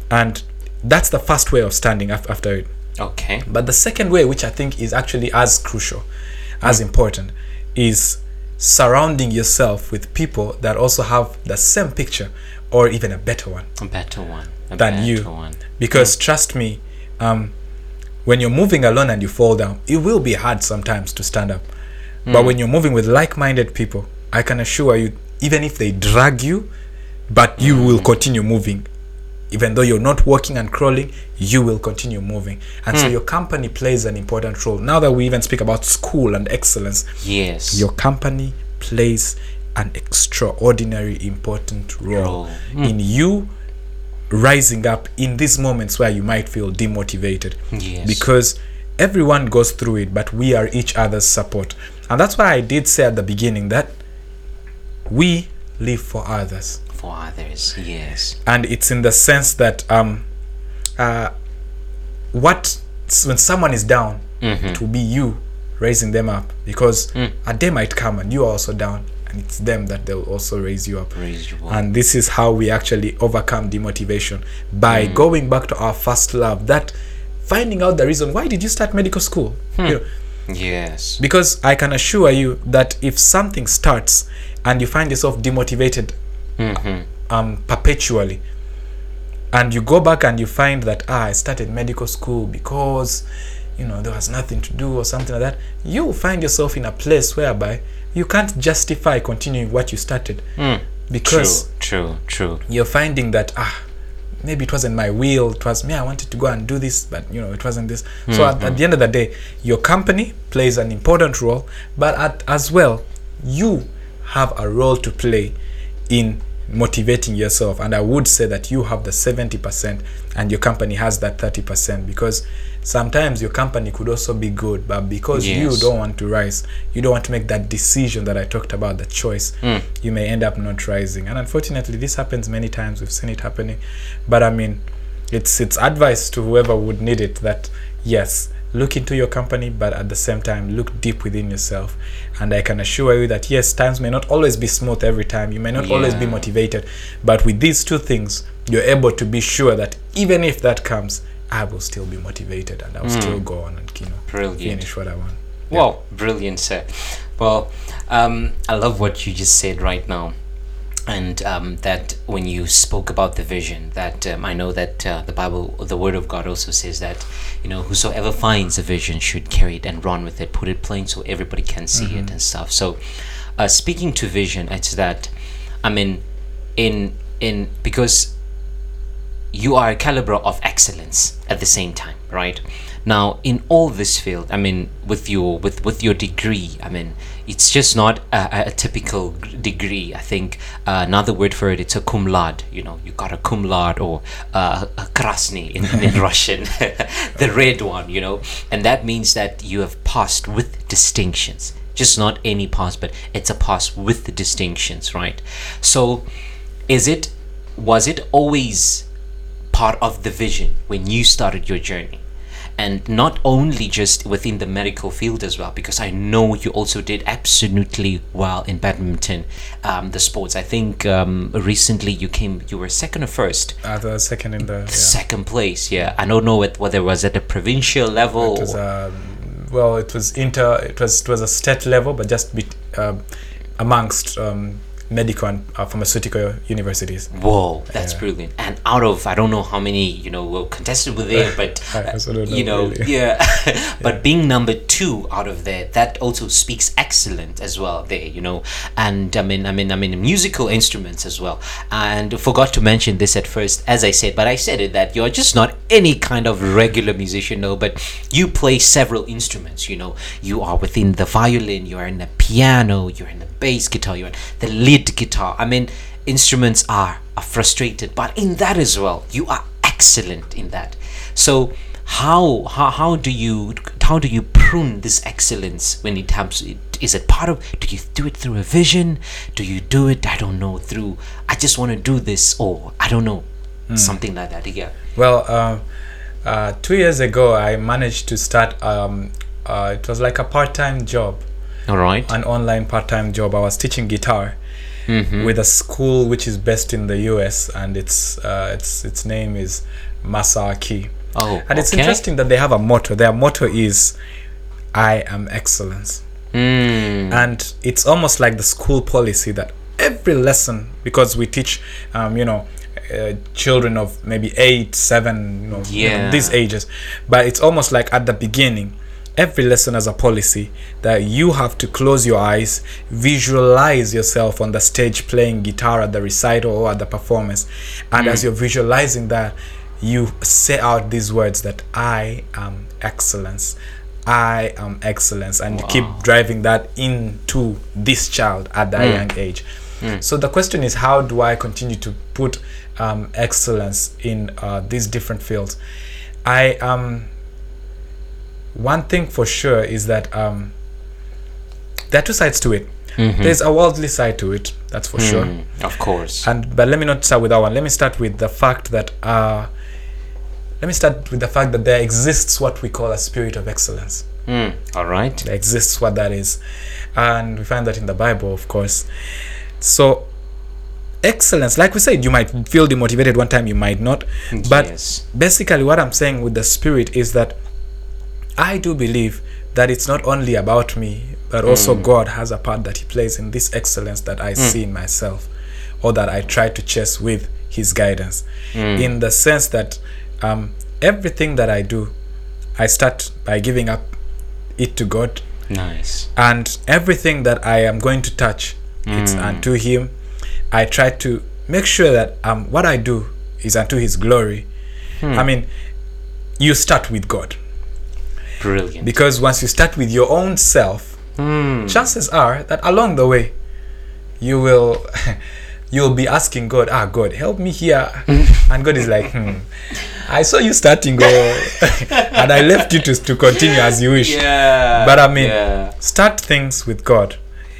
and that's the first way of standing af- after it. Okay. but the second way which i think is actually as crucial as important is surrounding yourself with people that also have the same picture or even a better one. A better one. A than better you. one. because hmm. trust me um, when you're moving alone and you fall down it will be hard sometimes to stand up. But hmm. when you're moving with like-minded people i can assure you even if they drag you but you hmm. will continue moving even though you're not walking and crawling you will continue moving. And so hmm. your company plays an important role. Now that we even speak about school and excellence Yes. your company plays an extraordinary important role Role. Hmm. in you rising up in these moments where you might feel demotivated. Yes. because everyone goes through it but we are each other's support. And that's why i did say at the beginning that we live for others For others. Yes. and it's in the sense that um uh what when someone is down it will be you raising them up because a day might come and you are also down and it's them that they'll also raise you up Praise you. up. and this is how we actually overcome demotivation by going back to our first love that finding out the reason why did you start medical school you know, Yes. because i can assure you that if something starts and you find yourself demotivated Mm-hmm. um, perpetually and you go back and you find that ah, i started medical school because you know there was nothing to do or something like that you find yourself in a place whereby you can't justify continuing what you started Mm. because True. True. True. you're finding that ah maybe it wasn't my will it was me i wanted to go and do this but you know it wasn't this so at, at the end of the day your company plays an important role but at, as well you have a role to play in motivating yourself. And i would say that you have the 70% and your company has that 30% because sometimes your company could also be good but because you don't want to rise you don't want to make that decision that i talked about the choice hmm. you may end up not rising. And unfortunately this happens many times. We've seen it happening. But i mean it's it's advice to whoever would need it that yes look into your company but at the same time look deep within yourself and i can assure you that yes times may not always be smooth every time you may not always be motivated but with these two things you're able to be sure that even if that comes i will still be motivated and i'll still go on and you know Brilliant. finish what i want Wow, brilliant, sir. Well, um, I love what you just said right now. And um, that when you spoke about the vision, that um, I know that uh, the Bible, the Word of God also says that, you know, whosoever finds a vision should carry it and run with it, put it plain so everybody can see it and stuff. So, uh, speaking to vision, it's that, I mean, in in because you are a caliber of excellence at the same time right now in all this field i mean with your with with your degree i mean it's just not a, a typical degree. I think uh, another word for it it's a cum laude you know you got a cum laude or uh, a krasny in, in russian the red one you know. And that means that you have passed with distinctions. Just not any pass but it's a pass with the distinctions right? So is it was it always part of the vision when you started your journey and not only just within the medical field as well, because I know you also did absolutely well in badminton, um, the sports. I think um, recently you came, you were second or first, Uh, the second in the. Yeah. second place. Yeah, I don't know what, whether it was at the provincial level. It was um, well, it was inter. It was it was a state level, but just be, um, amongst um, medical and uh, pharmaceutical universities. Whoa, that's Yeah. brilliant! And out of I don't know how many you know were contested were there, but I don't you know, know, really. yeah. but being number two out of there, that also speaks excellent as well. There, you know, and I mean, I mean, I mean, musical instruments as well. And forgot to mention this at first, as I said, but I said it that you're just not any kind of regular musician, no, but you play several instruments. You know, you are within the violin, you are in the piano, you're in the bass guitar, you're in the lead guitar. I mean, instruments are, are frustrated, but in that as well, you are excellent in that. So how how, how do you how do you prune this excellence when it comes is it part of do you do it through a vision do you do it i don't know through i just want to do this or i don't know something like that yeah Well, um, uh, two years ago, I managed to start. Um, uh, it was like a part-time job, all right an online part-time job. I was teaching guitar with a school which is based in the U.S. and its uh, its its name is Maa Sa Akhi. oh And it's interesting that they have a motto. Their motto is, "I am excellence." Mm, and it's almost like the school policy that every lesson because we teach um, you know uh, children of maybe eight seven you know, you know, these ages but it's almost like at the beginning every lesson has a policy that you have to close your eyes visualize yourself on the stage playing guitar at the recital or at the performance. And as you're visualizing that you say out these words that i am excellence. I am excellence, and you keep driving that into this child at that young age. So the question is, how do I continue to put um, excellence in uh, these different fields? I um, one thing for sure is that um, there are two sides to it. There's a worldly side to it, that's for sure. mm, of course And but let me not start with that one. Let me start with the fact that uh, let me start with the fact that there exists what we call a spirit of excellence. Mm, all right There exists what that is, and we find that in the Bible, of course. So, excellence, like we said, you might feel demotivated one time, you might not. But yes basically, what I'm saying with the spirit is that I do believe that it's not only about me, but also mm. God has a part that He plays in this excellence that I mm. see in myself, or that I try to chase with His guidance. Mm. In the sense that um, everything that I do, I start by giving up it to God, nice. And everything that I am going to touch, it's unto Him. I try to make sure that um, what I do is unto His glory. Hmm. I mean, you start with God brilliant because once you start with your own self, Mm, chances are that along the way, you will. You'll be asking God, ah, God, help me here. and God is like, hmm, I saw you starting, go, and I left you to, to continue as you wish. yeah But I mean, yeah. start things with God,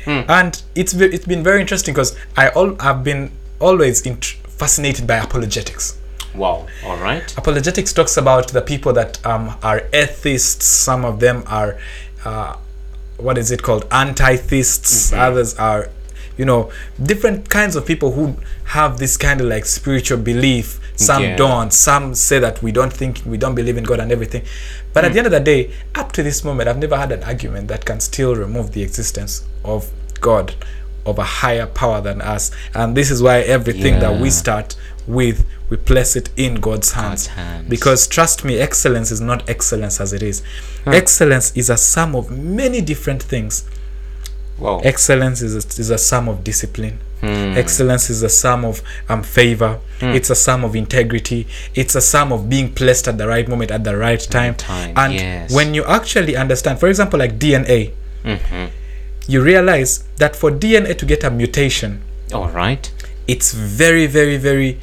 and it's it's been very interesting because I all I've been always int- fascinated by apologetics. Wow all right Apologetics talks about the people that um, are atheists. Some of them are, uh, what is it called, anti-theists. Others are, you know, different kinds of people who have this kind of like spiritual belief. Some Yeah. don't. Some say that we don't think, we don't believe in God and everything. But at the end of the day, up to this moment, I've never had an argument that can still remove the existence of God, of a higher power than us. And this is why everything that we start with, we place it in God's hands. God's hands. Because trust me, excellence is not excellence as it is. Excellence is a sum of many different things. wow Excellence is a, is a sum of discipline. Hmm. Excellence is a sum of um, favor. It's a sum of integrity. It's a sum of being placed at the right moment at the right time. time, And yes. when you actually understand, for example, like DNA, Mm-hmm. you realize that for DNA to get a mutation, all right it's very very very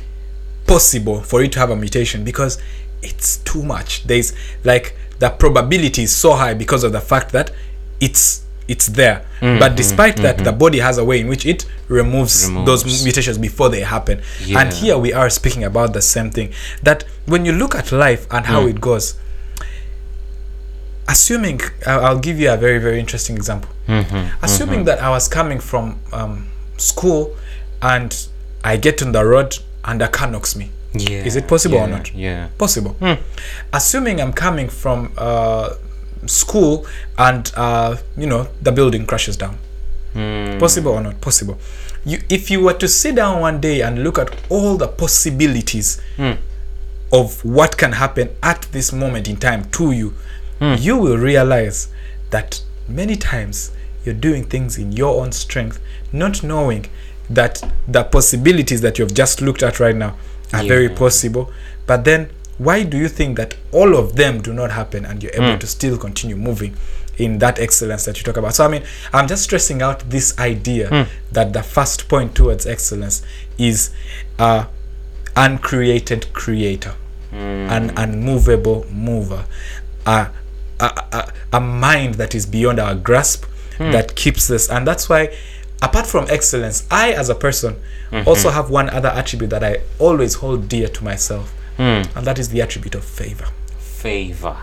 possible for it to have a mutation because it's too much. There's like the probability is so high because of the fact that it's it's there. Mm-hmm, but despite that the mm-hmm. body has a way in which it removes, those mutations before they happen. And here we are speaking about the same thing that when you look at life and how mm. it goes assuming I'll I'll give you a very very interesting example. Mm-hmm, assuming that I was coming from um, school and I get on the road and a car knocks me. Yeah. Is it possible or not? Yeah. Possible. Assuming I'm coming from uh, school and uh, you know the building crashes down. Possible or not? Possible. You, if you were to sit down one day and look at all the possibilities of what can happen at this moment in time to you, you will realize that many times you're doing things in your own strength, not knowing that the possibilities that you've just looked at right now are very possible. But then, why do you think that all of them do not happen and you're able hmm. to still continue moving in that excellence that you talk about? So, I mean, I'm just stressing out this idea hmm. that the first point towards excellence is uh, uncreated creator, hmm. an unmovable mover, a, a, a, a mind that is beyond our grasp that keeps us. And that's why, apart from excellence, I, as a person, mhm. also have one other attribute that I always hold dear to myself, hmm. and that is the attribute of favor Favor.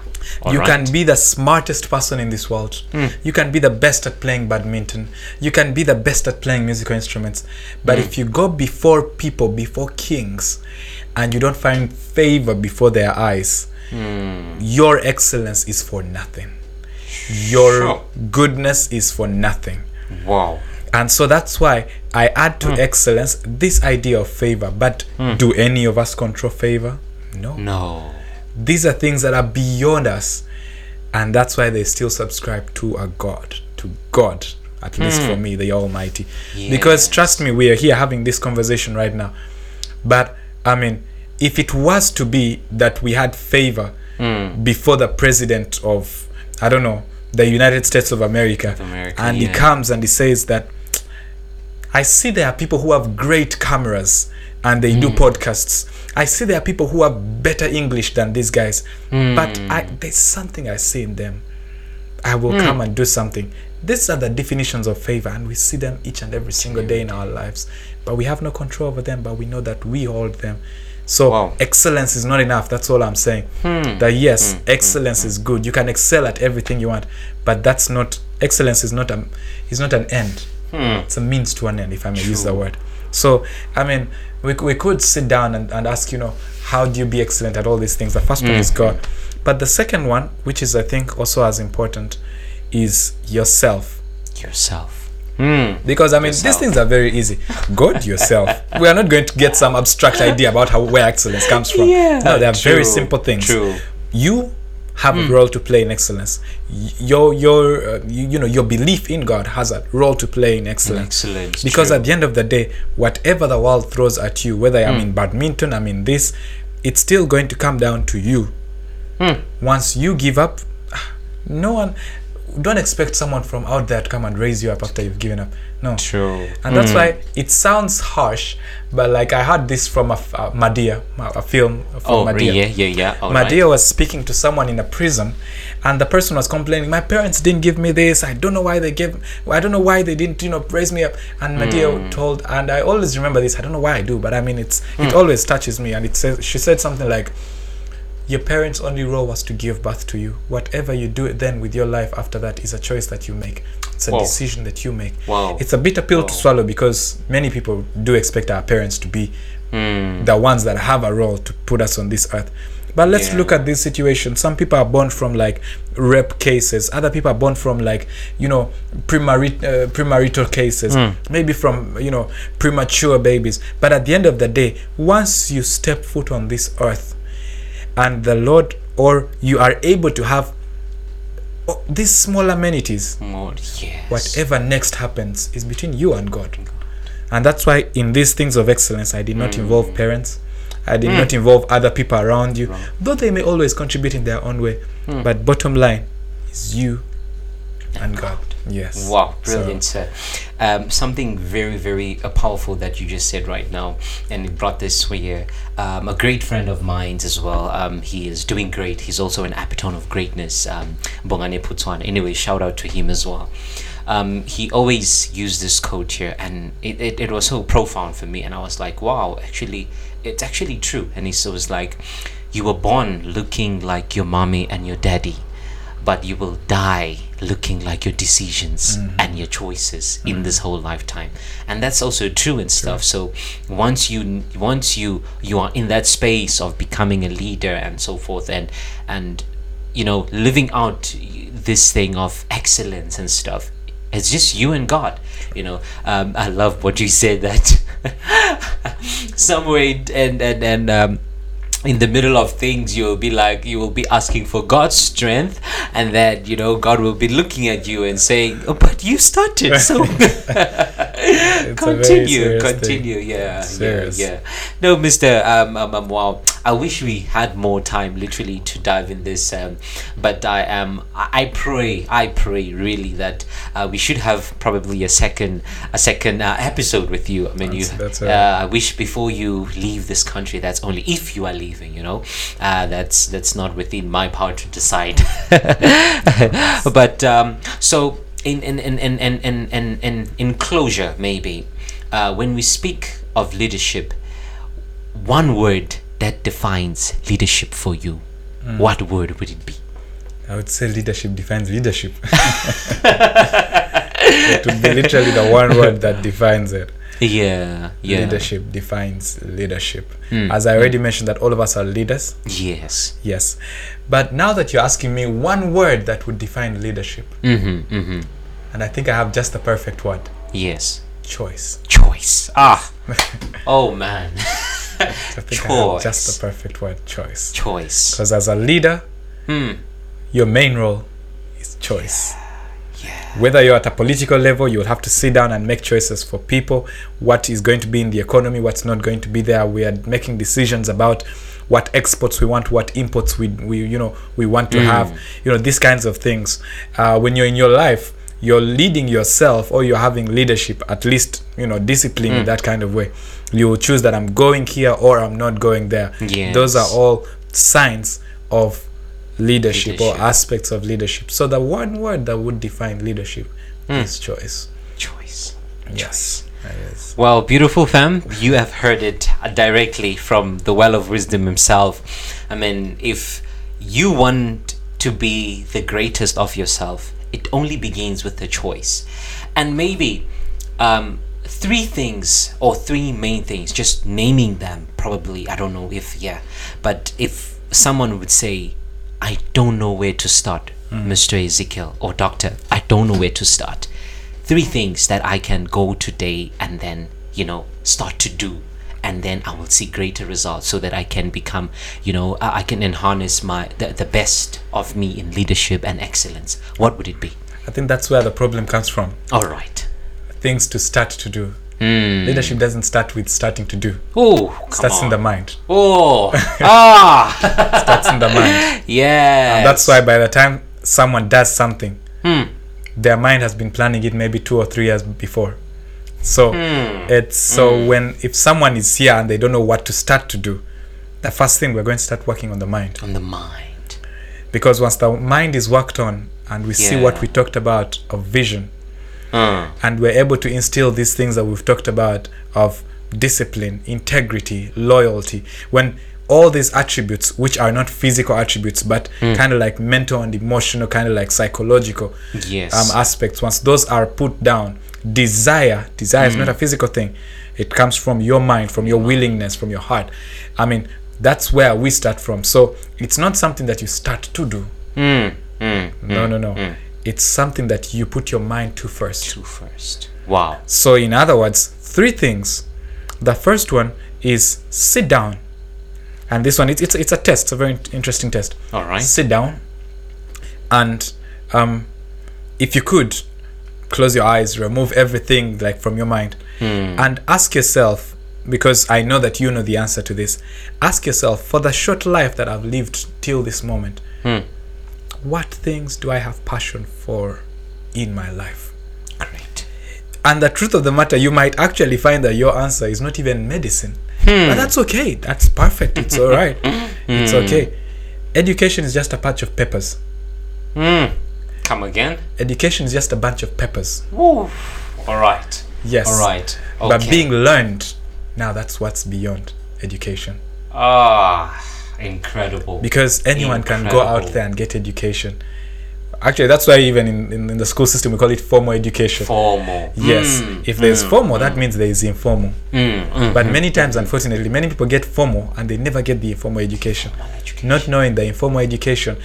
you Alright. can be the smartest person in this world. Hmm. You can be the best at playing badminton. You can be the best at playing musical instruments. But hmm. if you go before people, before kings, and you don't find favor before their eyes, your excellence is for nothing. Your Sure. goodness is for nothing. Wow. And so that's why I add to hmm. excellence this idea of favor. But hmm. do any of us control favor? No. No. these are things that are beyond us. And that's why they still subscribe to a god to god at least for hmm. me the almighty. Because trust me we are here having this conversation right now. But i mean if it was to be that we had favor before the president of i don't know the united states of america, America, and he comes and he says that I see there are people who have great cameras and they do hmm. podcasts. I see there are people who have better English than these guys, but hmm. I, there's something I see in them. I will hmm. come and do something. These are the definitions of favor, and we see them each and every single day in our lives. But we have no control over them, but we know that we hold them. So Wow. excellence is not enough. That's all I'm saying. That yes, excellence is good. You can excel at everything you want, but that's not excellence. Is not a is not an end. It's a means to an end, if I may use the word. So I mean, we we could sit down and, and ask, you know, how do you be excellent at all these things? The first one is God, but the second one, which is I think also as important, is yourself. Yourself. Hmm. Because I mean, these things are very easy. God yourself. we are not going to get some abstract idea about how where excellence comes from. Yeah, no, they are very simple things. true. You have a hmm. role to play in excellence. Your your uh, you, you know your belief in God has a role to play in excellence. Excellence. Because true. at the end of the day, whatever the world throws at you, whether I'm hmm. in badminton, I'm in this, it's still going to come down to you. Hmm. Once you give up, no one, don't expect someone from out there to come and raise you up after you've given up. No. True. And that's why it sounds harsh, but like I heard this from a, f- a Madea, a a film from Oh, Madea. yeah, yeah, yeah. All right. Madea was speaking to someone in a prison, and the person was complaining, "My parents didn't give me this. I don't know why they gave. I don't know why they didn't, you know, raise me up." And Madea Hmm. told, and I always remember this. I don't know why I do, but I mean, it's Hmm. it always touches me. And it says she said something like, "Your parents' only role was to give birth to you. Whatever you do then with your life after that is a choice that you make. It's a Wow. decision that you make. Wow. It's a bitter pill to swallow because many people do expect our parents to be Hmm. the ones that have a role to put us on this earth. But let's Yeah. look at this situation. Some people are born from like rape cases. Other people are born from like you know premarit- uh, premarital cases. Maybe from you know premature babies. But at the end of the day, once you step foot on this earth, and the Lord or you are able to have oh, these small amenities, More, yes. whatever next happens is between you and God. And that's why in these things of excellence, I did not mm. involve parents. I did not mm. involve other people around you, though they may always contribute in their own way. Mm. But bottom line is you and God. Yes. Wow, So- brilliant, sir. Um, something very, very uh, powerful that you just said right now, and it brought this here. Um, a great friend of mine as well. Um, he is doing great. He's also an epitome of greatness. Um, Bongane Putwan. Anyway, shout out to him as well. Um, he always used this quote here, and it, it, it was so profound for me. And I was like, wow, actually, it's actually true. And he so was like, you were born looking like your mommy and your daddy but you will die looking like your decisions Mm-hmm. and your choices in this whole lifetime. And that's also true and stuff. So once you once you you are in that space of becoming a leader and so forth and and you know living out this thing of excellence and stuff it's just you and god you know. Um, i love what you said that somewhere and and and um in the middle of things you'll be like you will be asking for god's strength and then you know god will be looking at you and saying oh but you started so very continue thing. continue. Yeah Serious. yeah. Yeah no mr um, um, um wow i wish we had more time literally to dive in this um, but i am I, I pray i pray really that uh, we should have probably a second a second uh, episode with you. I mean That's- you that's uh, I wish before you leave this country, that's only if you are leaving, you know, uh, that's that's not within my power to decide. but um, so in in in in in in in, in, in closure, maybe uh, when we speak of leadership, one word that defines leadership for you, what word would it be? I would say leadership defines leadership. it would be literally the one word that defines it. Yeah, yeah. Leadership defines leadership. Mm, As I already mentioned, that all of us are leaders. Yes. Yes. But now that you're asking me one word that would define leadership, Mm-hmm. Mm-hmm. and I think I have just the perfect word Yes. choice. Choice. Ah. oh man. I think I have just the perfect word choice. Choice. Because as a leader, Hmm. your main role is choice. Yeah. Whether you're at a political level, you'll have to sit down and make choices for people. What is going to be in the economy, what's not going to be there. We are making decisions about what exports we want, what imports we, we you know we want to have. You know these kinds of things. Uh, when you're in your life, you're leading yourself, or you're having leadership. At least you know discipline in that kind of way. You will choose that I'm going here or I'm not going there. Those are all signs of leadership, or aspects of leadership. So the one word that would define leadership is choice. Choice. Yes. Yes. Well, beautiful fam, you have heard it directly from the well of wisdom himself. I mean, if you want to be the greatest of yourself, it only begins with a choice. And maybe um, three things or three main things, just naming them, probably, I don't know if, yeah, but if someone would say, I don't know where to start, hmm. Mr. Ezekiel or Doctor, I don't know where to start three things that I can go today and then, you know, start to do. And then I will see greater results so that I can become, you know, I I can enhance my the, the best of me in leadership and excellence. What would it be? I think that's where the problem comes from. All right. Things to start to do. Hmm. Leadership doesn't start with starting to do. Oh, starts on. in the mind. oh, ah, Starts in the mind. yeah. That's why by the time someone does something, Hmm. their mind has been planning it maybe two or three years before. So Hmm. it's so when if someone is here and they don't know what to start to do, the first thing we're going to start working on the mind. on the mind. Because once the mind is worked on and we see what we talked about of vision, Uh, and we're able to instill these things that we've talked about of discipline, integrity, loyalty, when all these attributes, which are not physical attributes, but Hmm. kind of like mental and emotional, kind of like psychological yes. um, aspects, once those are put down, desire, desire is Hmm. not a physical thing. It comes from your mind, from your willingness, from your heart. I mean, that's where we start from. So it's not something that you start to do. Mm, mm, No, no, no. It's something that you put your mind to first. To first. Wow. So, in other words, three things. The first one is sit down, and this one it's it's, it's a test. It's a very interesting test. All right. Sit down, and um, if you could, close your eyes, remove everything like from your mind, and ask yourself. Because I know that you know the answer to this. Ask yourself for the short life that I've lived till this moment, Hmm. What things do I have passion for in my life? Great. And the truth of the matter, you might actually find that your answer is not even medicine. Hmm. But that's okay. That's perfect. It's all right. It's Hmm. okay. Education is just a patch of peppers. Mm. Come again. Education is just a bunch of peppers. Woo. All right. Yes. All right. Okay. But being learned, now that's what's beyond education. ah, incredible. Because anyone can go out there and get education. Actually, that's why even in, in, in the school system we call it formal education. Formal. yes. Mm, if there's mm, formal, that means there is informal. mm, mm, But mm. many times, unfortunately, many people get formal and they never get the informal education. Education. Not knowing the informal education,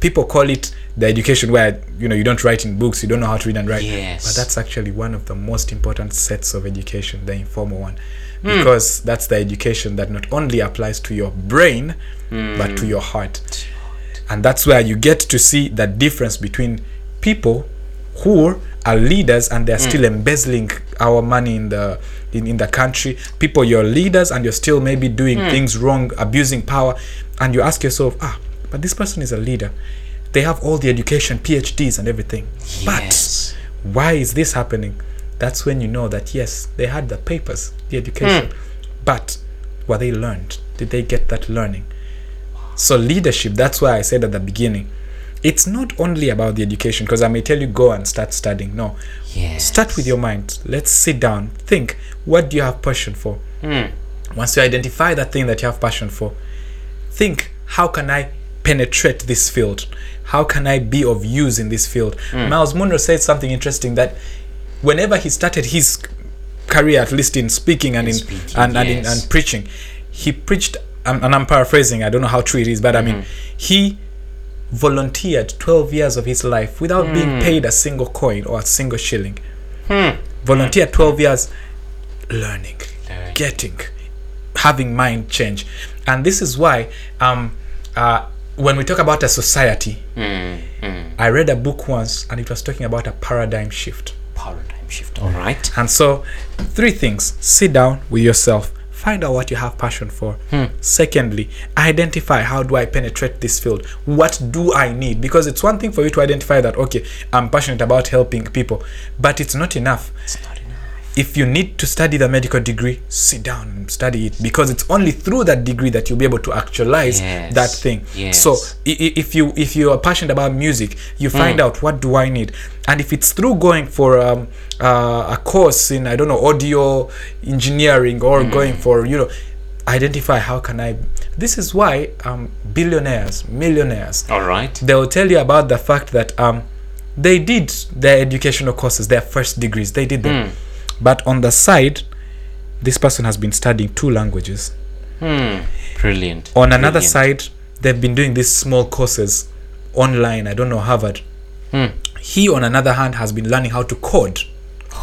people call it the education where you know you don't write in books, you don't know how to read and write. Yes. But that's actually one of the most important sets of education, the informal one, Hmm. because that's the education that not only applies to your brain but Hmm. to your heart. And that's where you get to see the difference between people who are leaders and they're still embezzling our money in the in, in the country. People you're leaders and you're still maybe doing things wrong, abusing power, and you ask yourself, ah, but this person is a leader. They have all the education, PhDs and everything. Yes. But why is this happening? That's when you know that yes, they had the papers, the education, but were they learned? Did they get that learning? So leadership, that's why I said at the beginning, it's not only about the education because I may tell you go and start studying. No. Yes. Start with your mind. Let's sit down. Think, what do you have passion for? Mm. Once you identify that thing that you have passion for, think, how can I penetrate this field? How can I be of use in this field? Myles Munroe said something interesting that whenever he started his career, at least in speaking and in, speaking, and, and, in, and preaching, he preached, and I'm paraphrasing, I don't know how true it is, but I mean, he volunteered 12 years of his life without being paid a single coin or a single shilling. Volunteered 12 years learning, Learning. getting, having mind change. And this is why um, uh, when we talk about a society, Mm, mm. I read a book once and it was talking about a paradigm shift. Paradigm shift. All right. And so, three things sit down with yourself, find out what you have passion for. Hmm. Secondly, identify how do I penetrate this field? What do I need? Because it's one thing for you to identify that, okay, I'm passionate about helping people, but it's not enough. It's not enough. If you need to study the medical degree, sit down and study it because it's only through that degree that you'll be able to actualize Yes. that thing. Yes. So if you if you are passionate about music, you find out what do I need, and if it's through going for um, uh, a course in I don't know audio engineering or going for you know identify how can I. This is why um, billionaires, millionaires, All right. they will tell you about the fact that um, they did their educational courses, their first degrees, they did them. But on the side, this person has been studying two languages. Hmm. Brilliant. On another Brilliant. side, they've been doing these small courses online. I don't know, Harvard. Hmm. He, on another hand, has been learning how to code.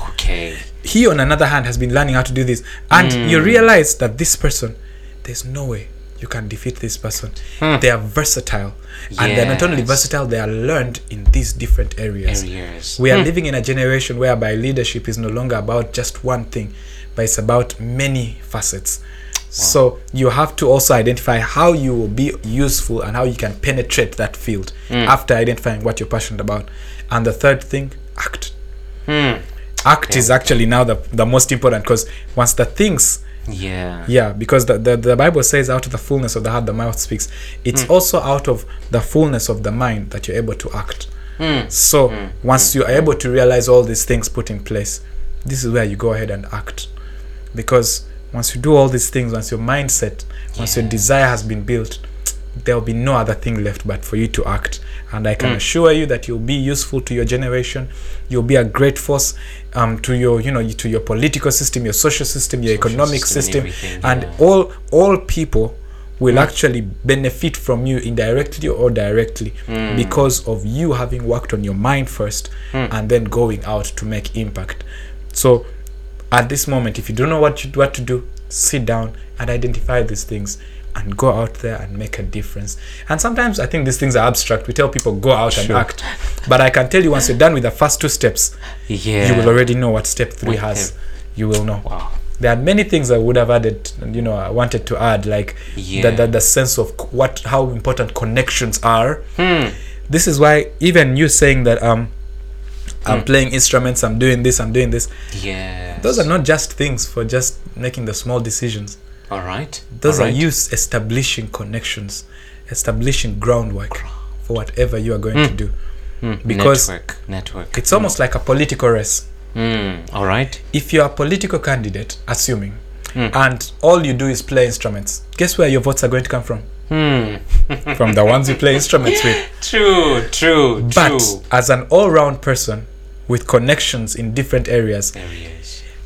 Okay. He, on another hand, has been learning how to do this. And you realize that this person, there's no way you can defeat this person. Hmm. They are versatile. And they're not only versatile, they are learned in these different areas. Areas. We are hmm. living in a generation whereby leadership is no longer about just one thing, but it's about many facets. So you have to also identify how you will be useful and how you can penetrate that field hmm. after identifying what you're passionate about. And the third thing, act. Hmm. Act is actually now the, the most important because once the things Yeah. yeah, because the, the, the Bible says, out of the fullness of the heart, the mouth speaks. It's also out of the fullness of the mind that you're able to act. So, once you are able to realize all these things put in place, this is where you go ahead and act. Because once you do all these things, once your mindset, once your desire has been built, there will be no other thing left but for you to act. And I can assure you that you'll be useful to your generation. You'll be a great force um, to your, you know, to your political system, your social system, your Social economic system system, and yeah. all all people will actually benefit from you indirectly or directly Mm. because of you having worked on your mind first Mm. and then going out to make impact. So at this moment, if you don't know what you, what to do, sit down and identify these things and go out there and make a difference. And sometimes I think these things are abstract. We tell people go out Sure. and act, but I can tell you once you're done with the first two steps, Yeah. you will already know what step three With has. them. You will know Wow. there are many things I would have added, you know, I wanted to add, like Yeah. the, the, the sense of what how important connections are. Hmm. This is why even you saying that um I'm Hmm. playing instruments, I'm doing this, I'm doing this. Yeah. Those are not just things for just making the small decisions. All right. Those All are right. you establishing connections, establishing groundwork for whatever you are going to do. Hmm. because- network. Network. It's almost like a political race. Hmm. All right. if you're a political candidate, assuming, Hmm. and all you do is play instruments, guess where your votes are going to come from? Hmm. from the ones you play instruments with. True, true, But true. as an all-round person with connections in different areas, Areas.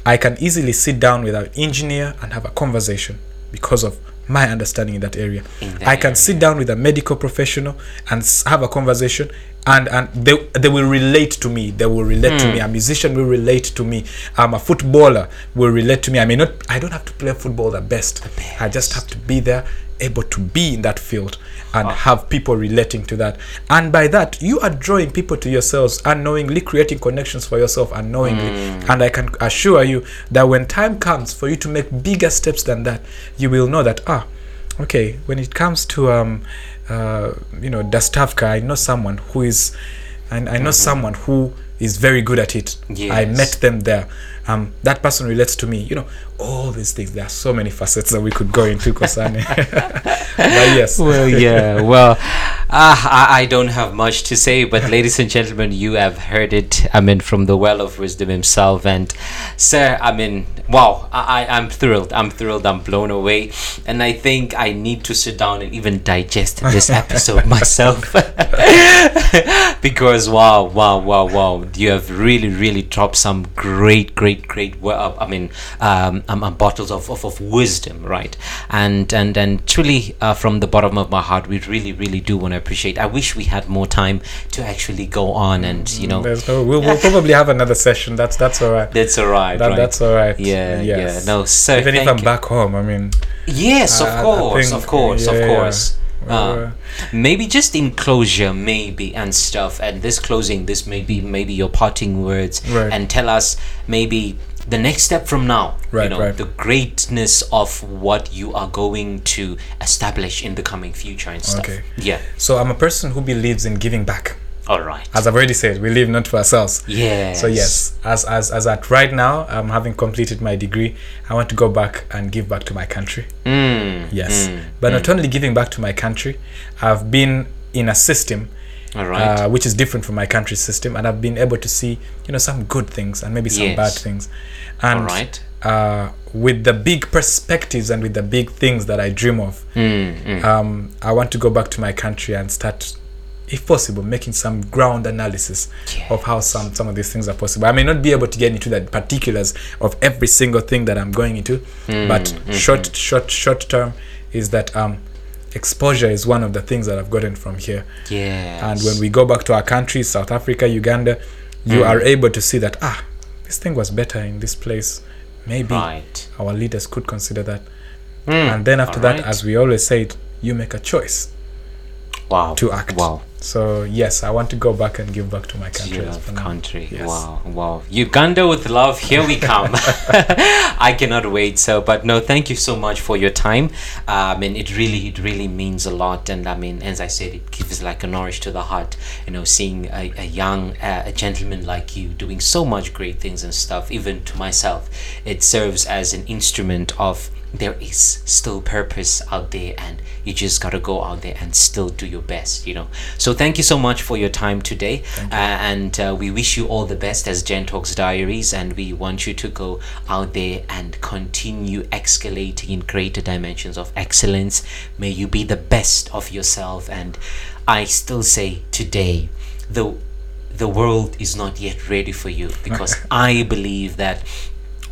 I can easily sit down with an engineer and have a conversation because of my understanding in that area. In that I can sit down with a medical professional and have a conversation and and they, they will relate to me. They will relate to hmm. me. A musician will relate to me. I'm a footballer will relate to me. I may not I don't have to play football the best. I just have to be there able to be in that field and have people relating to that. And by that, you are drawing people to yourselves unknowingly, creating connections for yourself unknowingly. And I can assure you that when time comes for you to make bigger steps than that, you will know that, ah, okay, when it comes to, um, uh, you know, Dastavka, I know someone who is, and I know someone who is very good at it. I met them there. Um, that person relates to me. You know, all these things. There are so many facets that we could go into, Kosane. but yes. Well, yeah. Well, uh, I, I don't have much to say, but ladies and gentlemen, you have heard it. I mean, from the well of wisdom himself, and sir, I mean, wow, I, I I'm thrilled. I'm thrilled. I'm blown away, and I think I need to sit down and even digest this episode myself, because wow, wow, wow, wow, you have really, really dropped some great, great, great. wo- uh, I mean, um, um, um, bottles of, of, of wisdom, right? And and and truly, uh, from the bottom of my heart, we really, really do want to appreciate. I wish we had more time to actually go on and you know. There's no, we'll, we'll probably have another session. That's that's all right. That's alright, That, right? That's all right. Yeah, Yes. yeah. No, sir. Even if I'm you. back home, I mean, Yes, of I- I course, think- of course, yeah, of course. Well, Uh, uh, maybe just in closure, maybe and stuff. And this closing, this may be maybe your parting words, Right. and tell us maybe the next step from now. you know, right. the greatness of what you are going to establish in the coming future and stuff. Okay. Yeah. so I'm a person who believes in giving back. All right. As I've already said, we live not for ourselves. Yes. So yes, as as as at right now, um, having completed my degree, I want to go back and give back to my country. Mm, Yes, mm, but not only giving back to my country, I've been in a system right. uh, which is different from my country's system, and I've been able to see, you know, some good things and maybe some Yes. bad things. And uh, with the big perspectives and with the big things that I dream of, Mm, mm. um, I want to go back to my country and start, if possible, making some ground analysis of how some some of these things are possible. I may not be able to get into the particulars of every single thing that I'm going into, but short short short term is that um, exposure is one of the things that I've gotten from here. yes. And when we go back to our countries, South Africa, Uganda, you are able to see that ah, this thing was better in this place. Maybe Right. our leaders could consider that. Mm, And then after that, alright. as we always said, you make a choice wow. to act. Wow. So yes, I want to go back and give back to my country. your as country. Yes. Wow, wow. Uganda with love, here we come. I cannot wait. So, but no, thank you so much for your time. I mean, it really, it really means a lot. And I mean, as I said, it gives like a nourish to the heart. You know, seeing a, a young, uh, a gentleman like you doing so much great things and stuff. Even to myself, it serves as an instrument of there is still purpose out there and you just got to go out there and still do your best you know. So thank you so much for your time today uh, and uh, we wish you all the best as gen talks diaries and we want you to go out there and continue escalating in greater dimensions of excellence. May you be the best of yourself and i still say today the the world is not yet ready for you because i believe that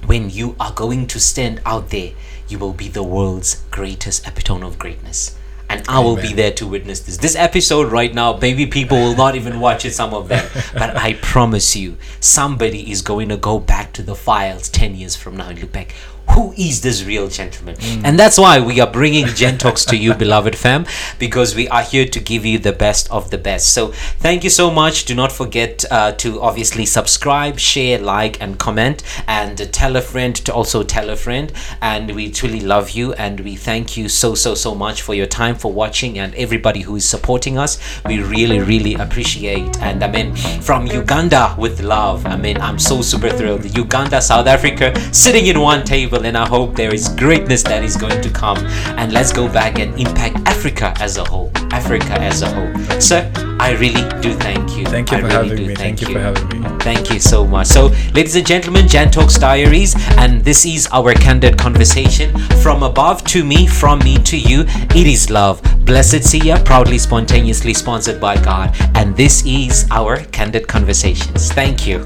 when you are going to stand out there, you will be the world's greatest epitome of greatness. And I will be there to witness this. This episode right now, maybe people will not even watch it, some of them. But I promise you, somebody is going to go back to the files 10 years from now and look back. Who is this real gentleman? And that's why we are bringing Gen Talks to you, beloved fam, because we are here to give you the best of the best. So thank you so much. Do not forget uh, to obviously subscribe, share, like, and comment, and uh, tell a friend to also tell a friend. And we truly love you, and we thank you so so so much for your time, for watching, and everybody who is supporting us. We really really appreciate. And I mean, from Uganda with love. I mean, I'm so super thrilled. Uganda, South Africa, sitting in one table, and I hope there is greatness that is going to come. And let's go back and impact Africa as a whole. Africa as a whole. Sir, I really do thank you. Thank you I for really having me. Thank you for having me. Thank you so much. So, ladies and gentlemen, Gen Talks Diaries, and this is our candid conversation from above to me, from me to you. It is love. Blessed Siya, proudly spontaneously sponsored by God. And this is our Candid Conversations. Thank you.